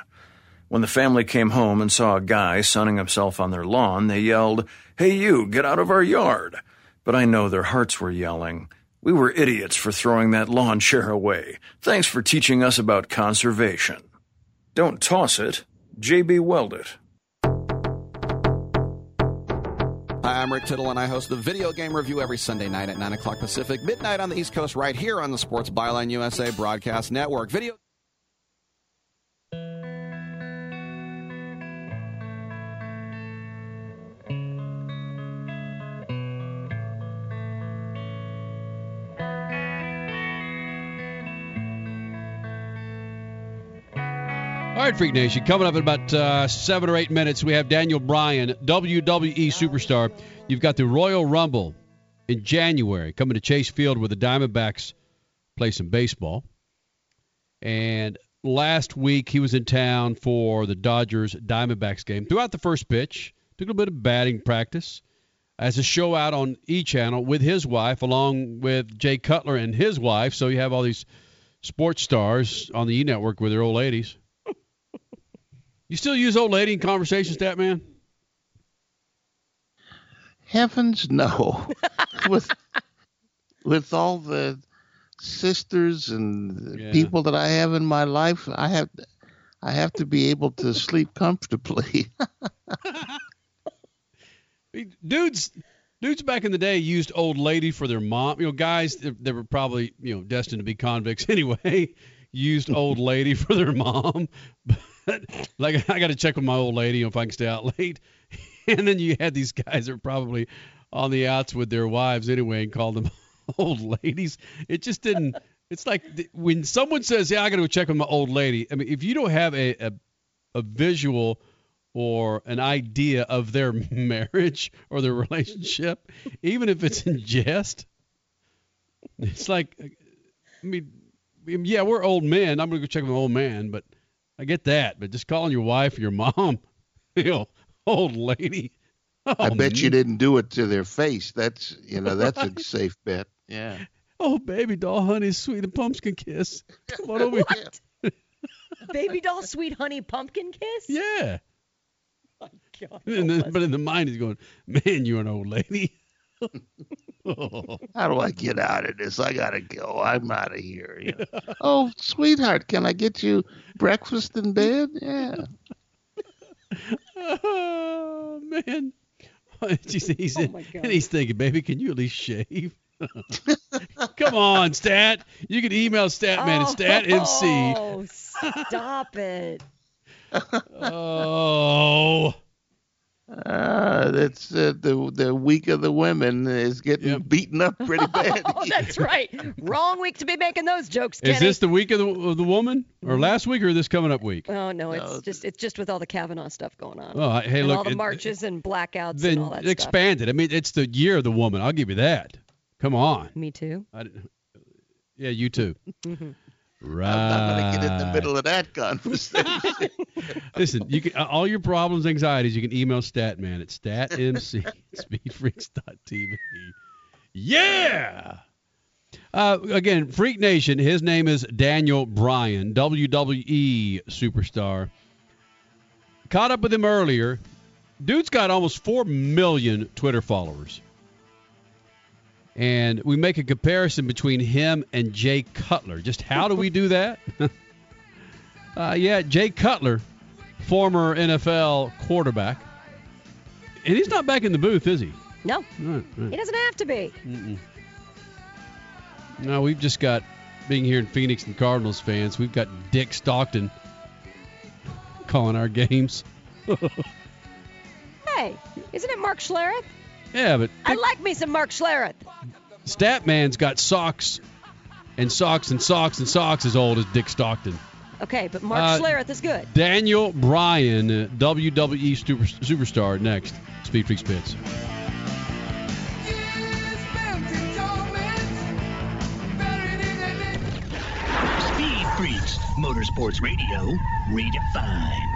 When the family came home and saw a guy sunning himself on their lawn, they yelled, Hey, you, get out of our yard! But I know their hearts were yelling, We were idiots for throwing that lawn chair away. Thanks for teaching us about conservation. Don't toss it, JB Weld it. I'm Rick Tittle, and I host the Video Game Review every Sunday night at 9 o'clock Pacific, midnight on the East Coast, right here on the Sports Byline USA Broadcast Network. Video. All right, Freak Nation. Coming up in about uh, seven or eight minutes, we have Daniel Bryan, WWE superstar. You've got the Royal Rumble in January coming to Chase Field where the Diamondbacks play some baseball. And last week he was in town for the Dodgers Diamondbacks game. Throughout the first pitch, took a little bit of batting practice as a show out on E Channel with his wife, along with Jay Cutler and his wife. So you have all these sports stars on the E Network with their old ladies. You still use old lady in conversations, that man? Heavens, no. with with all the sisters and Yeah. people that I have in my life, I have I have to be able to sleep comfortably. dudes dudes back in the day used old lady for their mom you know guys that that were probably you know destined to be convicts anyway used old lady for their mom like I got to check with my old lady if I can stay out late. and then you had these guys that are probably on the outs with their wives anyway and called them old ladies. It just didn't. It's like when someone says, "Yeah, I got to go check with my old lady." I mean, if you don't have a a, a visual or an idea of their marriage or their relationship, even if it's in jest, it's like, I mean, yeah, we're old men. I'm gonna go check with my old man, but I get that. But just calling your wife or your mom, you know, old lady. I Oh, bet you didn't do it to their face. That's you know that's a safe bet. Yeah. Oh, baby doll, honey, sweet and pumpkin kiss. Come on over here. Baby doll, sweet honey pumpkin kiss. Yeah. My God. And then, but in the mind, he's going, man, you're an old lady. Oh. How do I get out of this? I gotta go. I'm out of here. You know. oh, sweetheart, can I get you breakfast in bed? Yeah. Oh, man. he's, he's, Oh, my God. and he's thinking, baby, can you at least shave? Come on, Stat. You can email Statman at StatMC. Oh, stop it. Oh. Uh, that's uh, the the week of the women is getting beaten up pretty bad. Oh, that's right. Wrong week to be making those jokes, Kenny. Is this the week of the, of the woman, or last week, or this coming up week? Oh no, it's just it's just with all the Kavanaugh stuff going on. Oh, hey, and look, all the it- marches and blackouts and all that stuff. expand. I mean, it's the year of the woman. I'll give you that. Come on. Me too. I, yeah, you too. Right. I'm not gonna get in the middle of that conversation. Listen, you can uh, all your problems, anxieties, you can email Statman at statmc speedfreaks.tv. Yeah. Uh, again, Freak Nation. His name is Daniel Bryan, WWE superstar. Caught up with him earlier. Dude's got almost four million Twitter followers. And we make a comparison between him and Jay Cutler. Just how do we do that? Uh, yeah, Jay Cutler, former NFL quarterback. And he's not back in the booth, is he? No, Right, right. he doesn't have to be. Mm-mm. No, we've just got, being here in Phoenix and Cardinals fans, we've got Dick Stockton calling our games. Hey, isn't it Mark Schlereth? Yeah, but I like me some Mark Schlereth. Statman's got socks and socks and socks and socks as old as Dick Stockton. Okay, but Mark Uh, Schlereth is good. Daniel Bryan, uh, WWE super, superstar, next. Speed Freaks Pits. Speed Freaks, Motorsports Radio, redefined.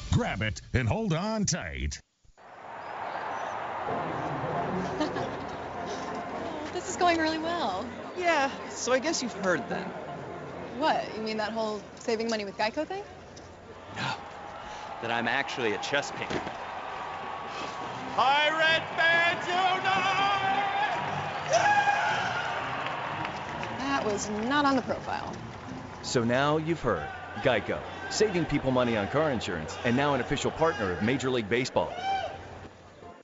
Grab it and hold on tight. This is going really well. Yeah, so I guess you've heard then. What? You mean that whole saving money with Geico thing? No. That I'm actually a chess painter. Pirate fans That was not on the profile. So now you've heard. Geico, saving people money on car insurance, and now an official partner of Major League Baseball.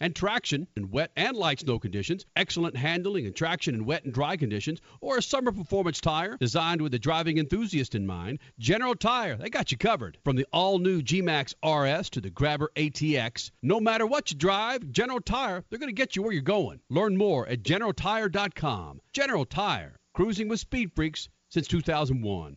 and traction in wet and light snow conditions, excellent handling and traction in wet and dry conditions, or a summer performance tire designed with the driving enthusiast in mind, General Tire, they got you covered. From the all new G Max RS to the Grabber ATX, no matter what you drive, General Tire, they're going to get you where you're going. Learn more at generaltire.com. General Tire, cruising with speed freaks since 2001.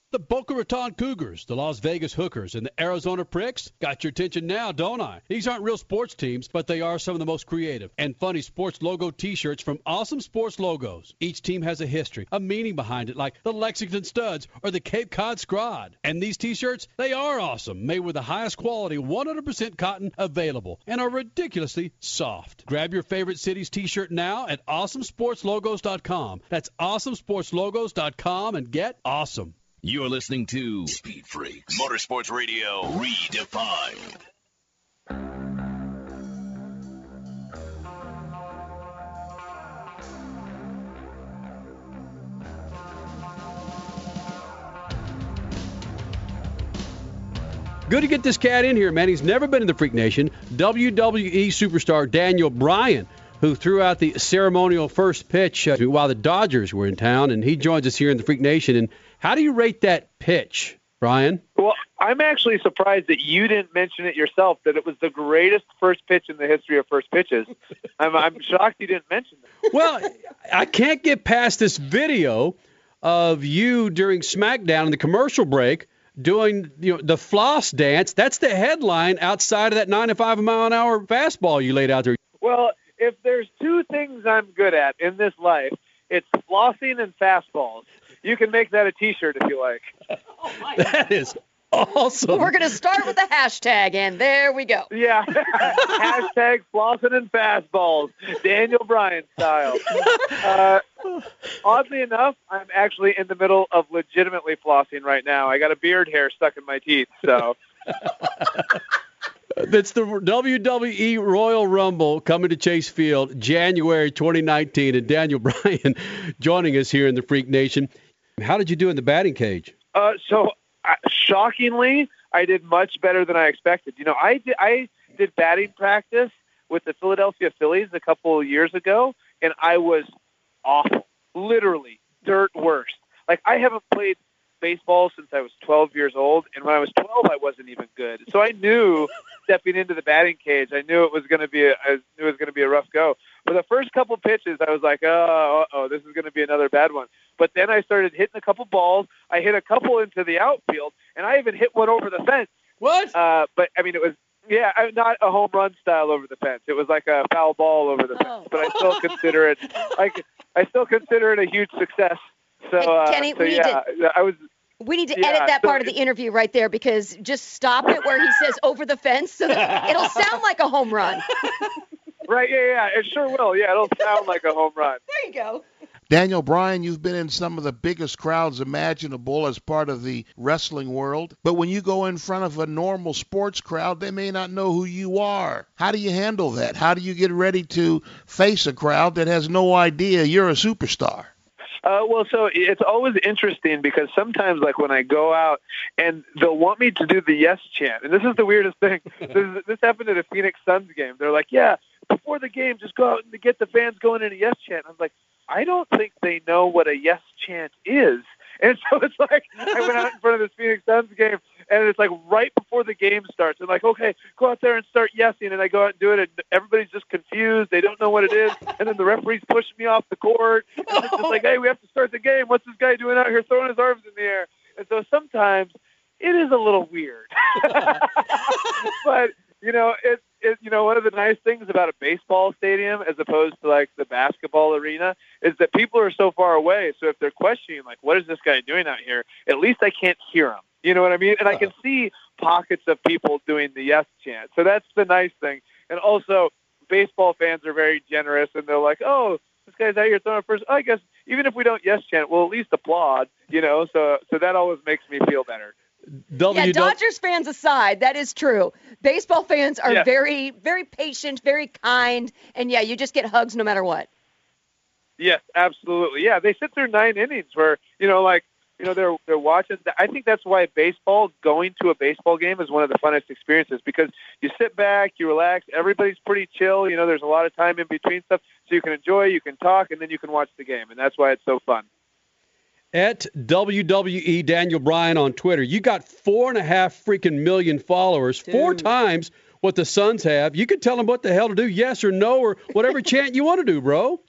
The Boca Raton Cougars, the Las Vegas Hookers, and the Arizona Pricks got your attention now, don't I? These aren't real sports teams, but they are some of the most creative and funny sports logo t-shirts from Awesome Sports Logos. Each team has a history, a meaning behind it, like the Lexington Studs or the Cape Cod Scrod. And these t-shirts, they are awesome, made with the highest quality 100% cotton available, and are ridiculously soft. Grab your favorite city's t-shirt now at awesomesportslogos.com. That's awesomesportslogos.com and get awesome. You're listening to Speed Freaks Motorsports Radio Redefined. Good to get this cat in here, man. He's never been in the Freak Nation. WWE superstar Daniel Bryan, who threw out the ceremonial first pitch uh, while the Dodgers were in town, and he joins us here in the Freak Nation. And how do you rate that pitch, Bryan? Well, I'm actually surprised that you didn't mention it yourself. That it was the greatest first pitch in the history of first pitches. I'm, I'm shocked you didn't mention that. Well, I can't get past this video of you during SmackDown in the commercial break doing you know the floss dance. That's the headline outside of that 95 mile an hour fastball you laid out there. Well, if there's two things I'm good at in this life, it's flossing and fastballs. You can make that a T-shirt if you like. That is awesome. We're going to start with the hashtag, and there we go. Yeah. Hashtag flossing and fastballs, Daniel Bryan style. Uh, oddly enough, I'm actually in the middle of legitimately flossing right now. I got a beard hair stuck in my teeth, so. That's the WWE Royal Rumble coming to Chase Field January 2019, and Daniel Bryan joining us here in the Freak Nation. How did you do in the batting cage? Uh, so uh, shockingly, I did much better than I expected. You know, I did, I did batting practice with the Philadelphia Phillies a couple of years ago, and I was awful, literally dirt worst. Like I haven't played baseball since I was 12 years old, and when I was 12, I wasn't even good. So I knew stepping into the batting cage, I knew it was going to be a, I knew it was going to be a rough go. For the first couple pitches, I was like, oh, oh, this is going to be another bad one. But then I started hitting a couple balls. I hit a couple into the outfield, and I even hit one over the fence. What? Uh, but I mean, it was yeah, not a home run style over the fence. It was like a foul ball over the fence. But I still consider it like I still consider it a huge success. So, uh, Kenny, so we need yeah, I was. We need to Yeah, edit that so part of the interview right there because just stop it where he says over the fence so that it'll sound like a home run. Right, yeah, yeah, it sure will. Yeah, it'll sound like a home run. There you go. Daniel Bryan, you've been in some of the biggest crowds imaginable as part of the wrestling world. But when you go in front of a normal sports crowd, they may not know who you are. How do you handle that? How do you get ready to face a crowd that has no idea you're a superstar? Uh, well, so it's always interesting because sometimes, like when I go out and they'll want me to do the yes chant, and this is the weirdest thing. this, this happened at a Phoenix Suns game. They're like, "Yeah, before the game, just go out and get the fans going in a yes chant." I'm like, I don't think they know what a yes chant is. And so it's like I went out in front of this Phoenix Suns game, and it's like right before the game starts. And like, okay, go out there and start yesing. And I go out and do it, and everybody's just confused. They don't know what it is. And then the referee's pushing me off the court. And it's just like, hey, we have to start the game. What's this guy doing out here throwing his arms in the air? And so sometimes it is a little weird. but you know, it, it you know one of the nice things about a baseball stadium as opposed to like the basketball arena is that people are so far away. So if they're questioning like, what is this guy doing out here? At least I can't hear him. You know what I mean? And I can see pockets of people doing the yes chant. So that's the nice thing. And also, baseball fans are very generous, and they're like, oh. This guy's out here throwing first. I guess even if we don't yes chant, we'll at least applaud, you know. So, so that always makes me feel better. Yeah, Dodgers fans aside, that is true. Baseball fans are Yeah. very, very patient, very kind, and yeah, you just get hugs no matter what. Yes, absolutely. Yeah, they sit through nine innings where you know, like You know, they're they're watching. I think that's why baseball, going to a baseball game, is one of the funnest experiences because you sit back, you relax, everybody's pretty chill. You know, there's a lot of time in between stuff, so you can enjoy, you can talk, and then you can watch the game, and that's why it's so fun. At WWE Daniel Bryan on Twitter, you got four and a half freaking million followers, four times what the Suns have. You can tell them what the hell to do, yes or no, or whatever chant you want to do, bro.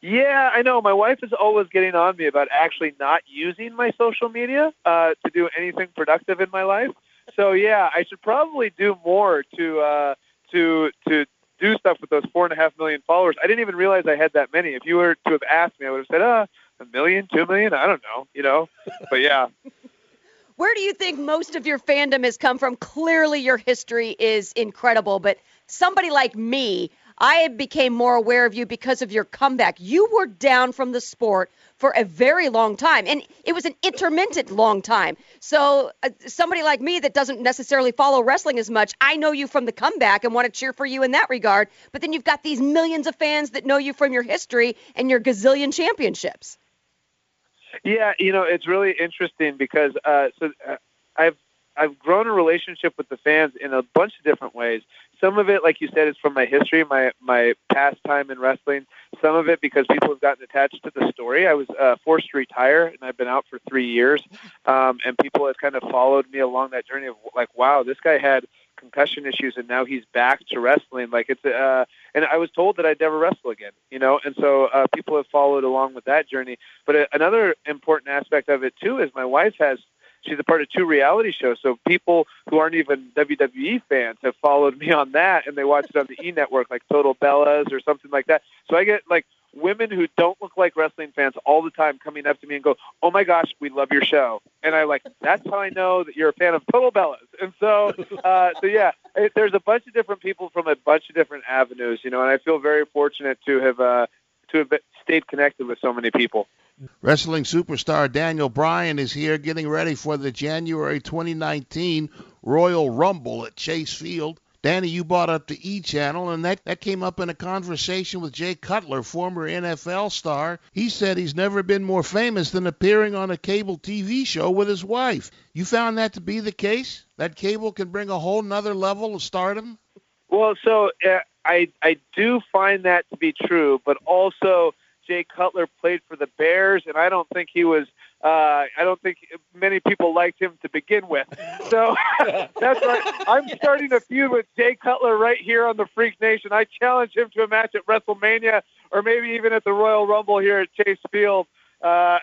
Yeah, I know. My wife is always getting on me about actually not using my social media uh, to do anything productive in my life. So yeah, I should probably do more to uh, to to do stuff with those four and a half million followers. I didn't even realize I had that many. If you were to have asked me, I would have said, uh, a million, two million, I don't know, you know. But yeah. Where do you think most of your fandom has come from? Clearly, your history is incredible, but somebody like me, I became more aware of you because of your comeback. You were down from the sport for a very long time, and it was an intermittent long time. So, uh, somebody like me that doesn't necessarily follow wrestling as much, I know you from the comeback and want to cheer for you in that regard. But then you've got these millions of fans that know you from your history and your gazillion championships. Yeah, you know, it's really interesting because uh, so uh, I've I've grown a relationship with the fans in a bunch of different ways. Some of it, like you said, is from my history, my my past time in wrestling. Some of it because people have gotten attached to the story. I was uh, forced to retire, and I've been out for three years, um, and people have kind of followed me along that journey of like, wow, this guy had concussion issues and now he's back to wrestling. Like it's uh and I was told that I'd never wrestle again you know? And so uh people have followed along with that journey. But uh, another important aspect of it too is my wife has she's a part of two reality shows. So people who aren't even WWE fans have followed me on that and they watch it on the E network like Total Bellas or something like that. So I get like women who don't look like wrestling fans all the time coming up to me and go, "Oh my gosh, we love your show," and I like that's how I know that you're a fan of Total Bellas. And so, uh, so yeah, it, there's a bunch of different people from a bunch of different avenues, you know, and I feel very fortunate to have uh, to have stayed connected with so many people. Wrestling superstar Daniel Bryan is here getting ready for the January 2019 Royal Rumble at Chase Field. Danny, you brought up the E channel, and that, that came up in a conversation with Jay Cutler, former NFL star. He said he's never been more famous than appearing on a cable TV show with his wife. You found that to be the case? That cable can bring a whole nother level of stardom? Well, so uh, I I do find that to be true, but also Jay Cutler played for the Bears, and I don't think he was. Uh, I don't think many people liked him to begin with. So that's right. I'm starting a feud with Jay Cutler right here on the Freak Nation. I challenge him to a match at WrestleMania, or maybe even at the Royal Rumble here at Chase Field. Uh,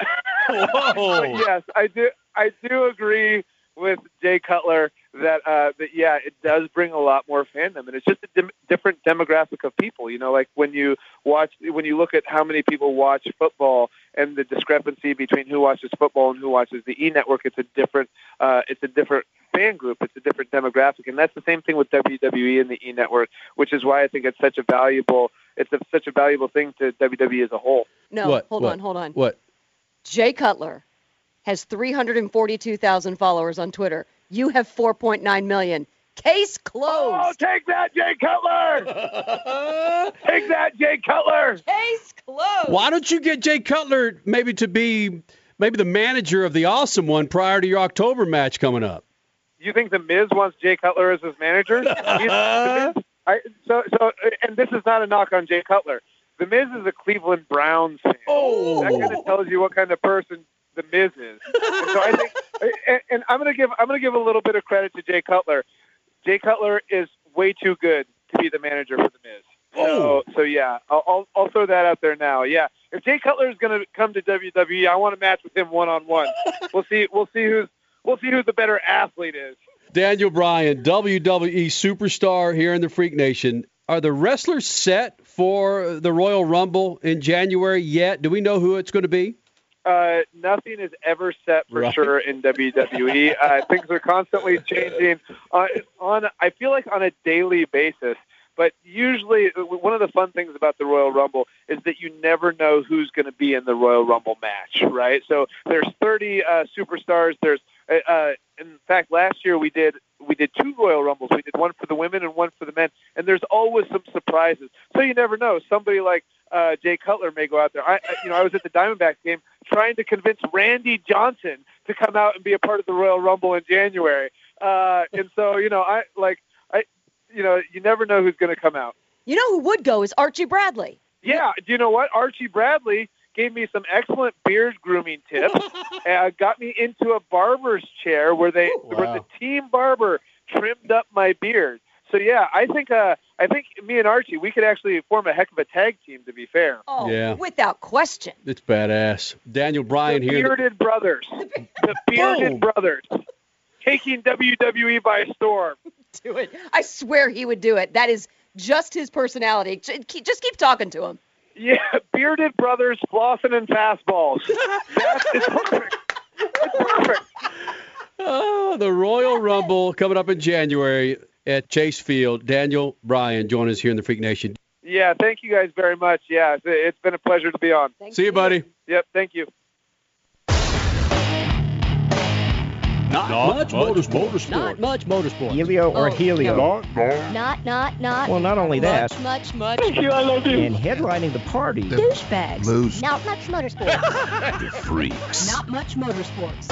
Whoa. yes, I do. I do agree with Jay Cutler that uh, that yeah, it does bring a lot more fandom, and it's just a dim- different demographic of people. You know, like when you watch, when you look at how many people watch football and the discrepancy between who watches football and who watches the E Network, it's a different, uh, it's a different fan group. It's a different demographic, and that's the same thing with WWE and the E Network, which is why I think it's such a valuable, it's a, such a valuable thing to WWE as a whole. No, What? hold What? on, hold on. What? Jay Cutler has 342,000 followers on Twitter. You have 4.9 million. Case closed. Oh, take that, Jay Cutler! take that, Jay Cutler! Case closed. Why don't you get Jay Cutler maybe to be maybe the manager of the awesome one prior to your October match coming up? You think the Miz wants Jay Cutler as his manager? He's- the I, so, so, and this is not a knock on Jay Cutler. The Miz is a Cleveland Browns fan. Oh, that kind of tells you what kind of person the Miz is. And so I think, and, and I'm gonna give I'm gonna give a little bit of credit to Jay Cutler. Jay Cutler is way too good to be the manager for the Miz. So, so yeah, I'll, I'll I'll throw that out there now. Yeah, if Jay Cutler is gonna come to WWE, I want to match with him one on one. We'll see. We'll see who's we'll see who the better athlete is. Daniel Bryan, WWE superstar here in the Freak Nation. Are the wrestlers set for the Royal Rumble in January yet? Do we know who it's going to be? Uh, nothing is ever set for Right. sure in WWE. Uh, things are constantly changing. Uh, on I feel like on a daily basis. But usually, one of the fun things about the Royal Rumble is that you never know who's going to be in the Royal Rumble match, right? So there's 30 uh, superstars. There's, uh, uh, in fact, last year we did we did two Royal Rumbles. We did one for the women and one for the men, and there's always some surprises. So you never know. Somebody like uh, Jay Cutler may go out there. I, I, you know, I was at the Diamondbacks game trying to convince Randy Johnson to come out and be a part of the Royal Rumble in January. Uh, and so, you know, I like, I, you know, you never know who's going to come out. You know who would go is Archie Bradley. Yeah, do you know what? Archie Bradley gave me some excellent beard grooming tips. uh, got me into a barber's chair where they where the team barber trimmed up my beard. So yeah, I think uh I think me and Archie we could actually form a heck of a tag team to be fair. Oh, Yeah. without question. It's badass. Daniel Bryan here. the here. bearded brothers. The bearded Boom. brothers. Taking WWE by storm. Do it. I swear he would do it. That is just his personality. Just keep talking to him. Yeah, bearded brothers flossing and fastballs. That is perfect. It's perfect. Oh, the Royal Rumble coming up in January at Chase Field. Daniel Bryan join us here in the Freak Nation. Yeah, thank you guys very much. Yeah, it's- it's been a pleasure to be on. See you, buddy. Yep, thank you. Not, much motorsport. Not much motorsport. Helio or Oh, Helio? no. Not, not, not. Well, not only that. Much, much, much. Thank you, I love you. And headlining the party. Douchebags. Moose. Not much motorsports. The freaks. not much motorsports.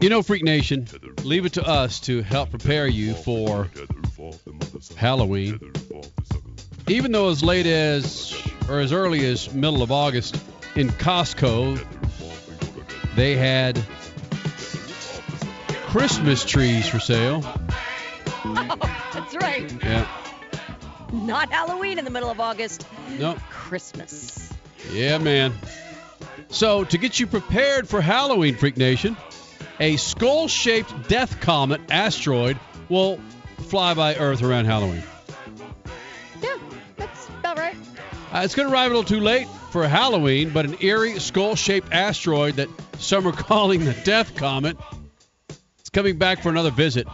You know, Freak Nation, leave it to us to help prepare you for Halloween. Even though as late as, or as early as middle of August, in Costco, they had Christmas trees for sale. Oh, That's right. Yeah. Not Halloween in the middle of August. No. Christmas. Yeah, man. So, to get you prepared for Halloween, Freak Nation, a skull shaped death comet asteroid will fly by Earth around Halloween. Yeah, That's about right. Uh, it's going to arrive a little too late for Halloween, but an eerie skull shaped asteroid that some are calling the Death Comet is coming back for another visit.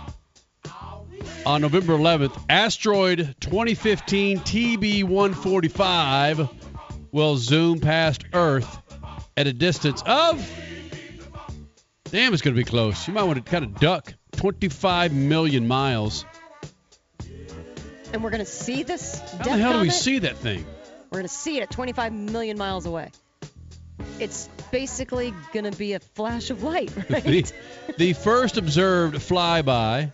On November 11th, asteroid 2015 TB 145 will zoom past Earth at a distance of. Damn, it's going to be close. You might want to kind of duck 25 million miles. And we're going to see this How the hell do we see that thing? We're going to see it at 25 million miles away. It's basically going to be a flash of light, right? the, the first observed flyby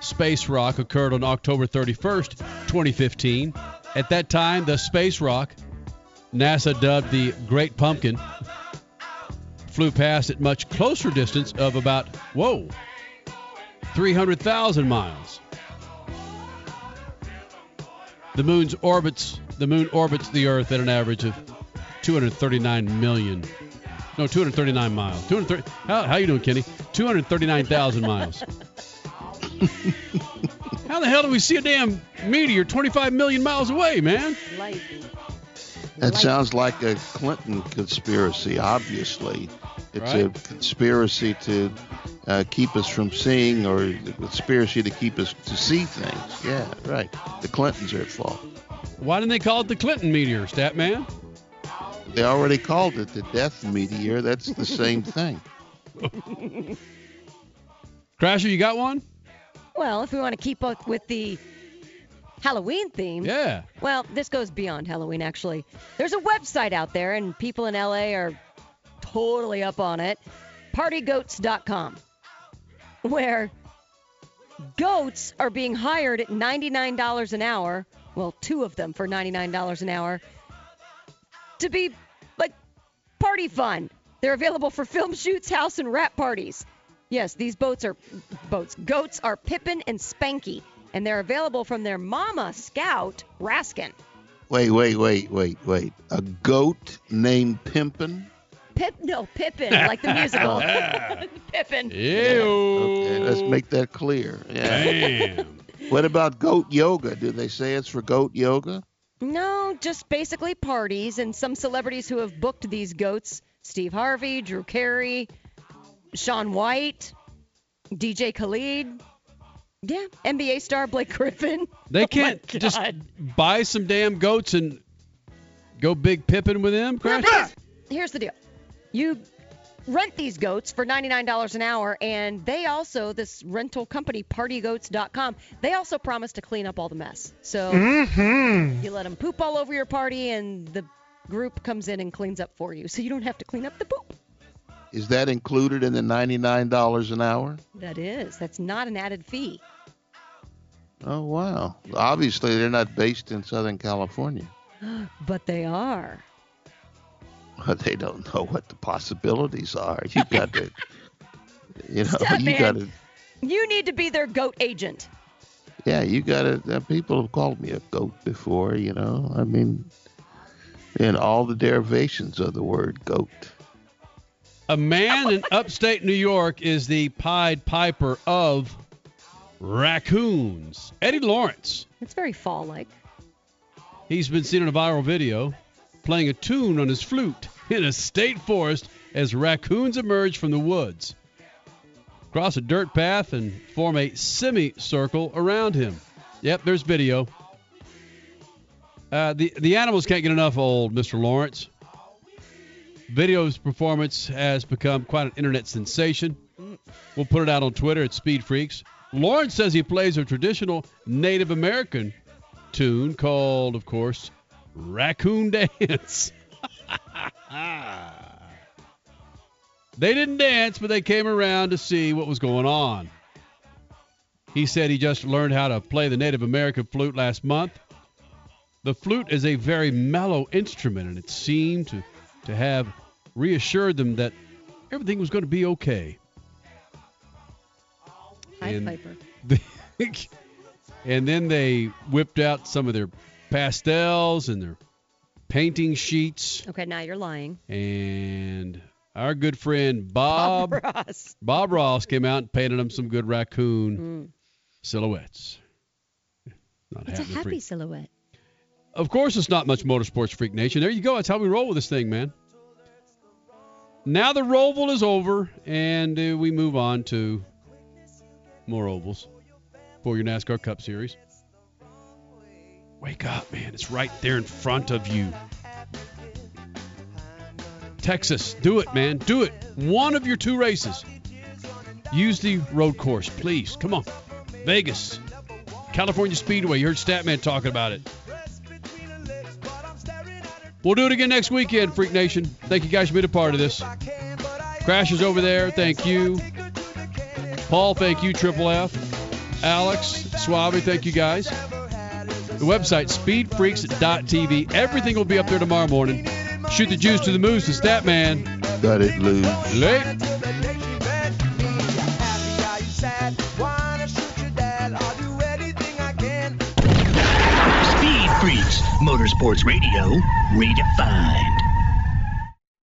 space rock occurred on October 31st, 2015. At that time, the space rock, NASA dubbed the Great Pumpkin, flew past at much closer distance of about, whoa, 300,000 miles. The moon's orbits the moon orbits the Earth at an average of 239 million. No, 239 miles. 230. How how you doing, Kenny? 239,000 miles. how the hell do we see a damn meteor 25 million miles away, man? Light. That sounds like a Clinton conspiracy, obviously. It's a conspiracy to uh, keep us from seeing, or a conspiracy to keep us to see things. Yeah, right. The Clintons are at fault. Why didn't they call it the Clinton meteor, stat man? They already called it the death meteor. That's the same thing. Crasher, you got one? Well, if we want to keep up with the Halloween theme. Yeah. Well, this goes beyond Halloween, actually. There's a website out there, and people in LA are totally up on it partygoats.com, where goats are being hired at $99 an hour. Well, two of them for $99 an hour to be like party fun. They're available for film shoots, house, and rap parties. Yes, these boats are boats. Goats are Pippin and Spanky, and they're available from their mama scout, Raskin. Wait, wait, wait, wait, wait. A goat named Pimpin? Pip, no, Pippin, like the musical. Pippin. Okay, let's make that clear. Yeah. Damn. What about goat yoga? Do they say it's for goat yoga? No, just basically parties and some celebrities who have booked these goats Steve Harvey, Drew Carey, Shaun White, DJ Khaled. Yeah, NBA star Blake Griffin. They Oh, can't just buy some damn goats and go big pippin with them. Crash. Here's the deal. You rent these goats for $99 an hour, and they also, this rental company, partygoats.com, they also promise to clean up all the mess. So Mhm. you let them poop all over your party, and the group comes in and cleans up for you. So you don't have to clean up the poop. Is that included in the $99 an hour? That is. That's not an added fee. Oh, wow. Obviously, they're not based in Southern California. but they are. But they don't know what the possibilities are. You got to, you know, Stop, you man. got to, You need to be their goat agent. yeah, you got to. Uh, people have called me a goat before, you know. I mean, and all the derivations of the word goat. A man in upstate New York is the Pied Piper of raccoons. Eddie Lawrence. It's very fall like. He's been seen in a viral video playing a tune on his flute in a state forest as raccoons emerge from the woods, cross a dirt path, and form a semicircle around him. Yep, there's video. Uh, the the animals can't get enough old Mr. Lawrence. Video's performance has become quite an internet sensation. We'll put it out on Twitter at Speed Freaks. Lawrence says he plays a traditional Native American tune called, of course, Raccoon Dance. they didn't dance, but they came around to see what was going on. He said he just learned how to play the Native American flute last month. The flute is a very mellow instrument, and it seemed to, to have reassured them that everything was going to be okay. And Piper. and then they whipped out some of their pastels and their painting sheets. Okay, now you're lying. And our good friend Bob Bob Ross. Bob Ross came out and painted them some good raccoon Mm. silhouettes. Not It's a happy you. silhouette. Of course, it's not much motorsports freak nation. There you go. That's how we roll with this thing, man. Now the Roval is over, and uh, we move on to more ovals for your NASCAR Cup Series. Wake up, man. It's right there in front of you. Texas, do it, man. Do it. One of your two races. Use the road course, please. Come on. Vegas, California Speedway. You heard Statman talking about it. We'll do it again next weekend, Freak Nation. Thank you guys for being a part of this. Crash is over there. Thank you. Paul, thank you. Triple F. Alex, Suave, thank you guys. The website, speedfreaks.tv. Everything will be up there tomorrow morning. Shoot the juice to the moose, the Statman. Got it loose. Late. Speed Freaks, Motorsports Radio, redefined.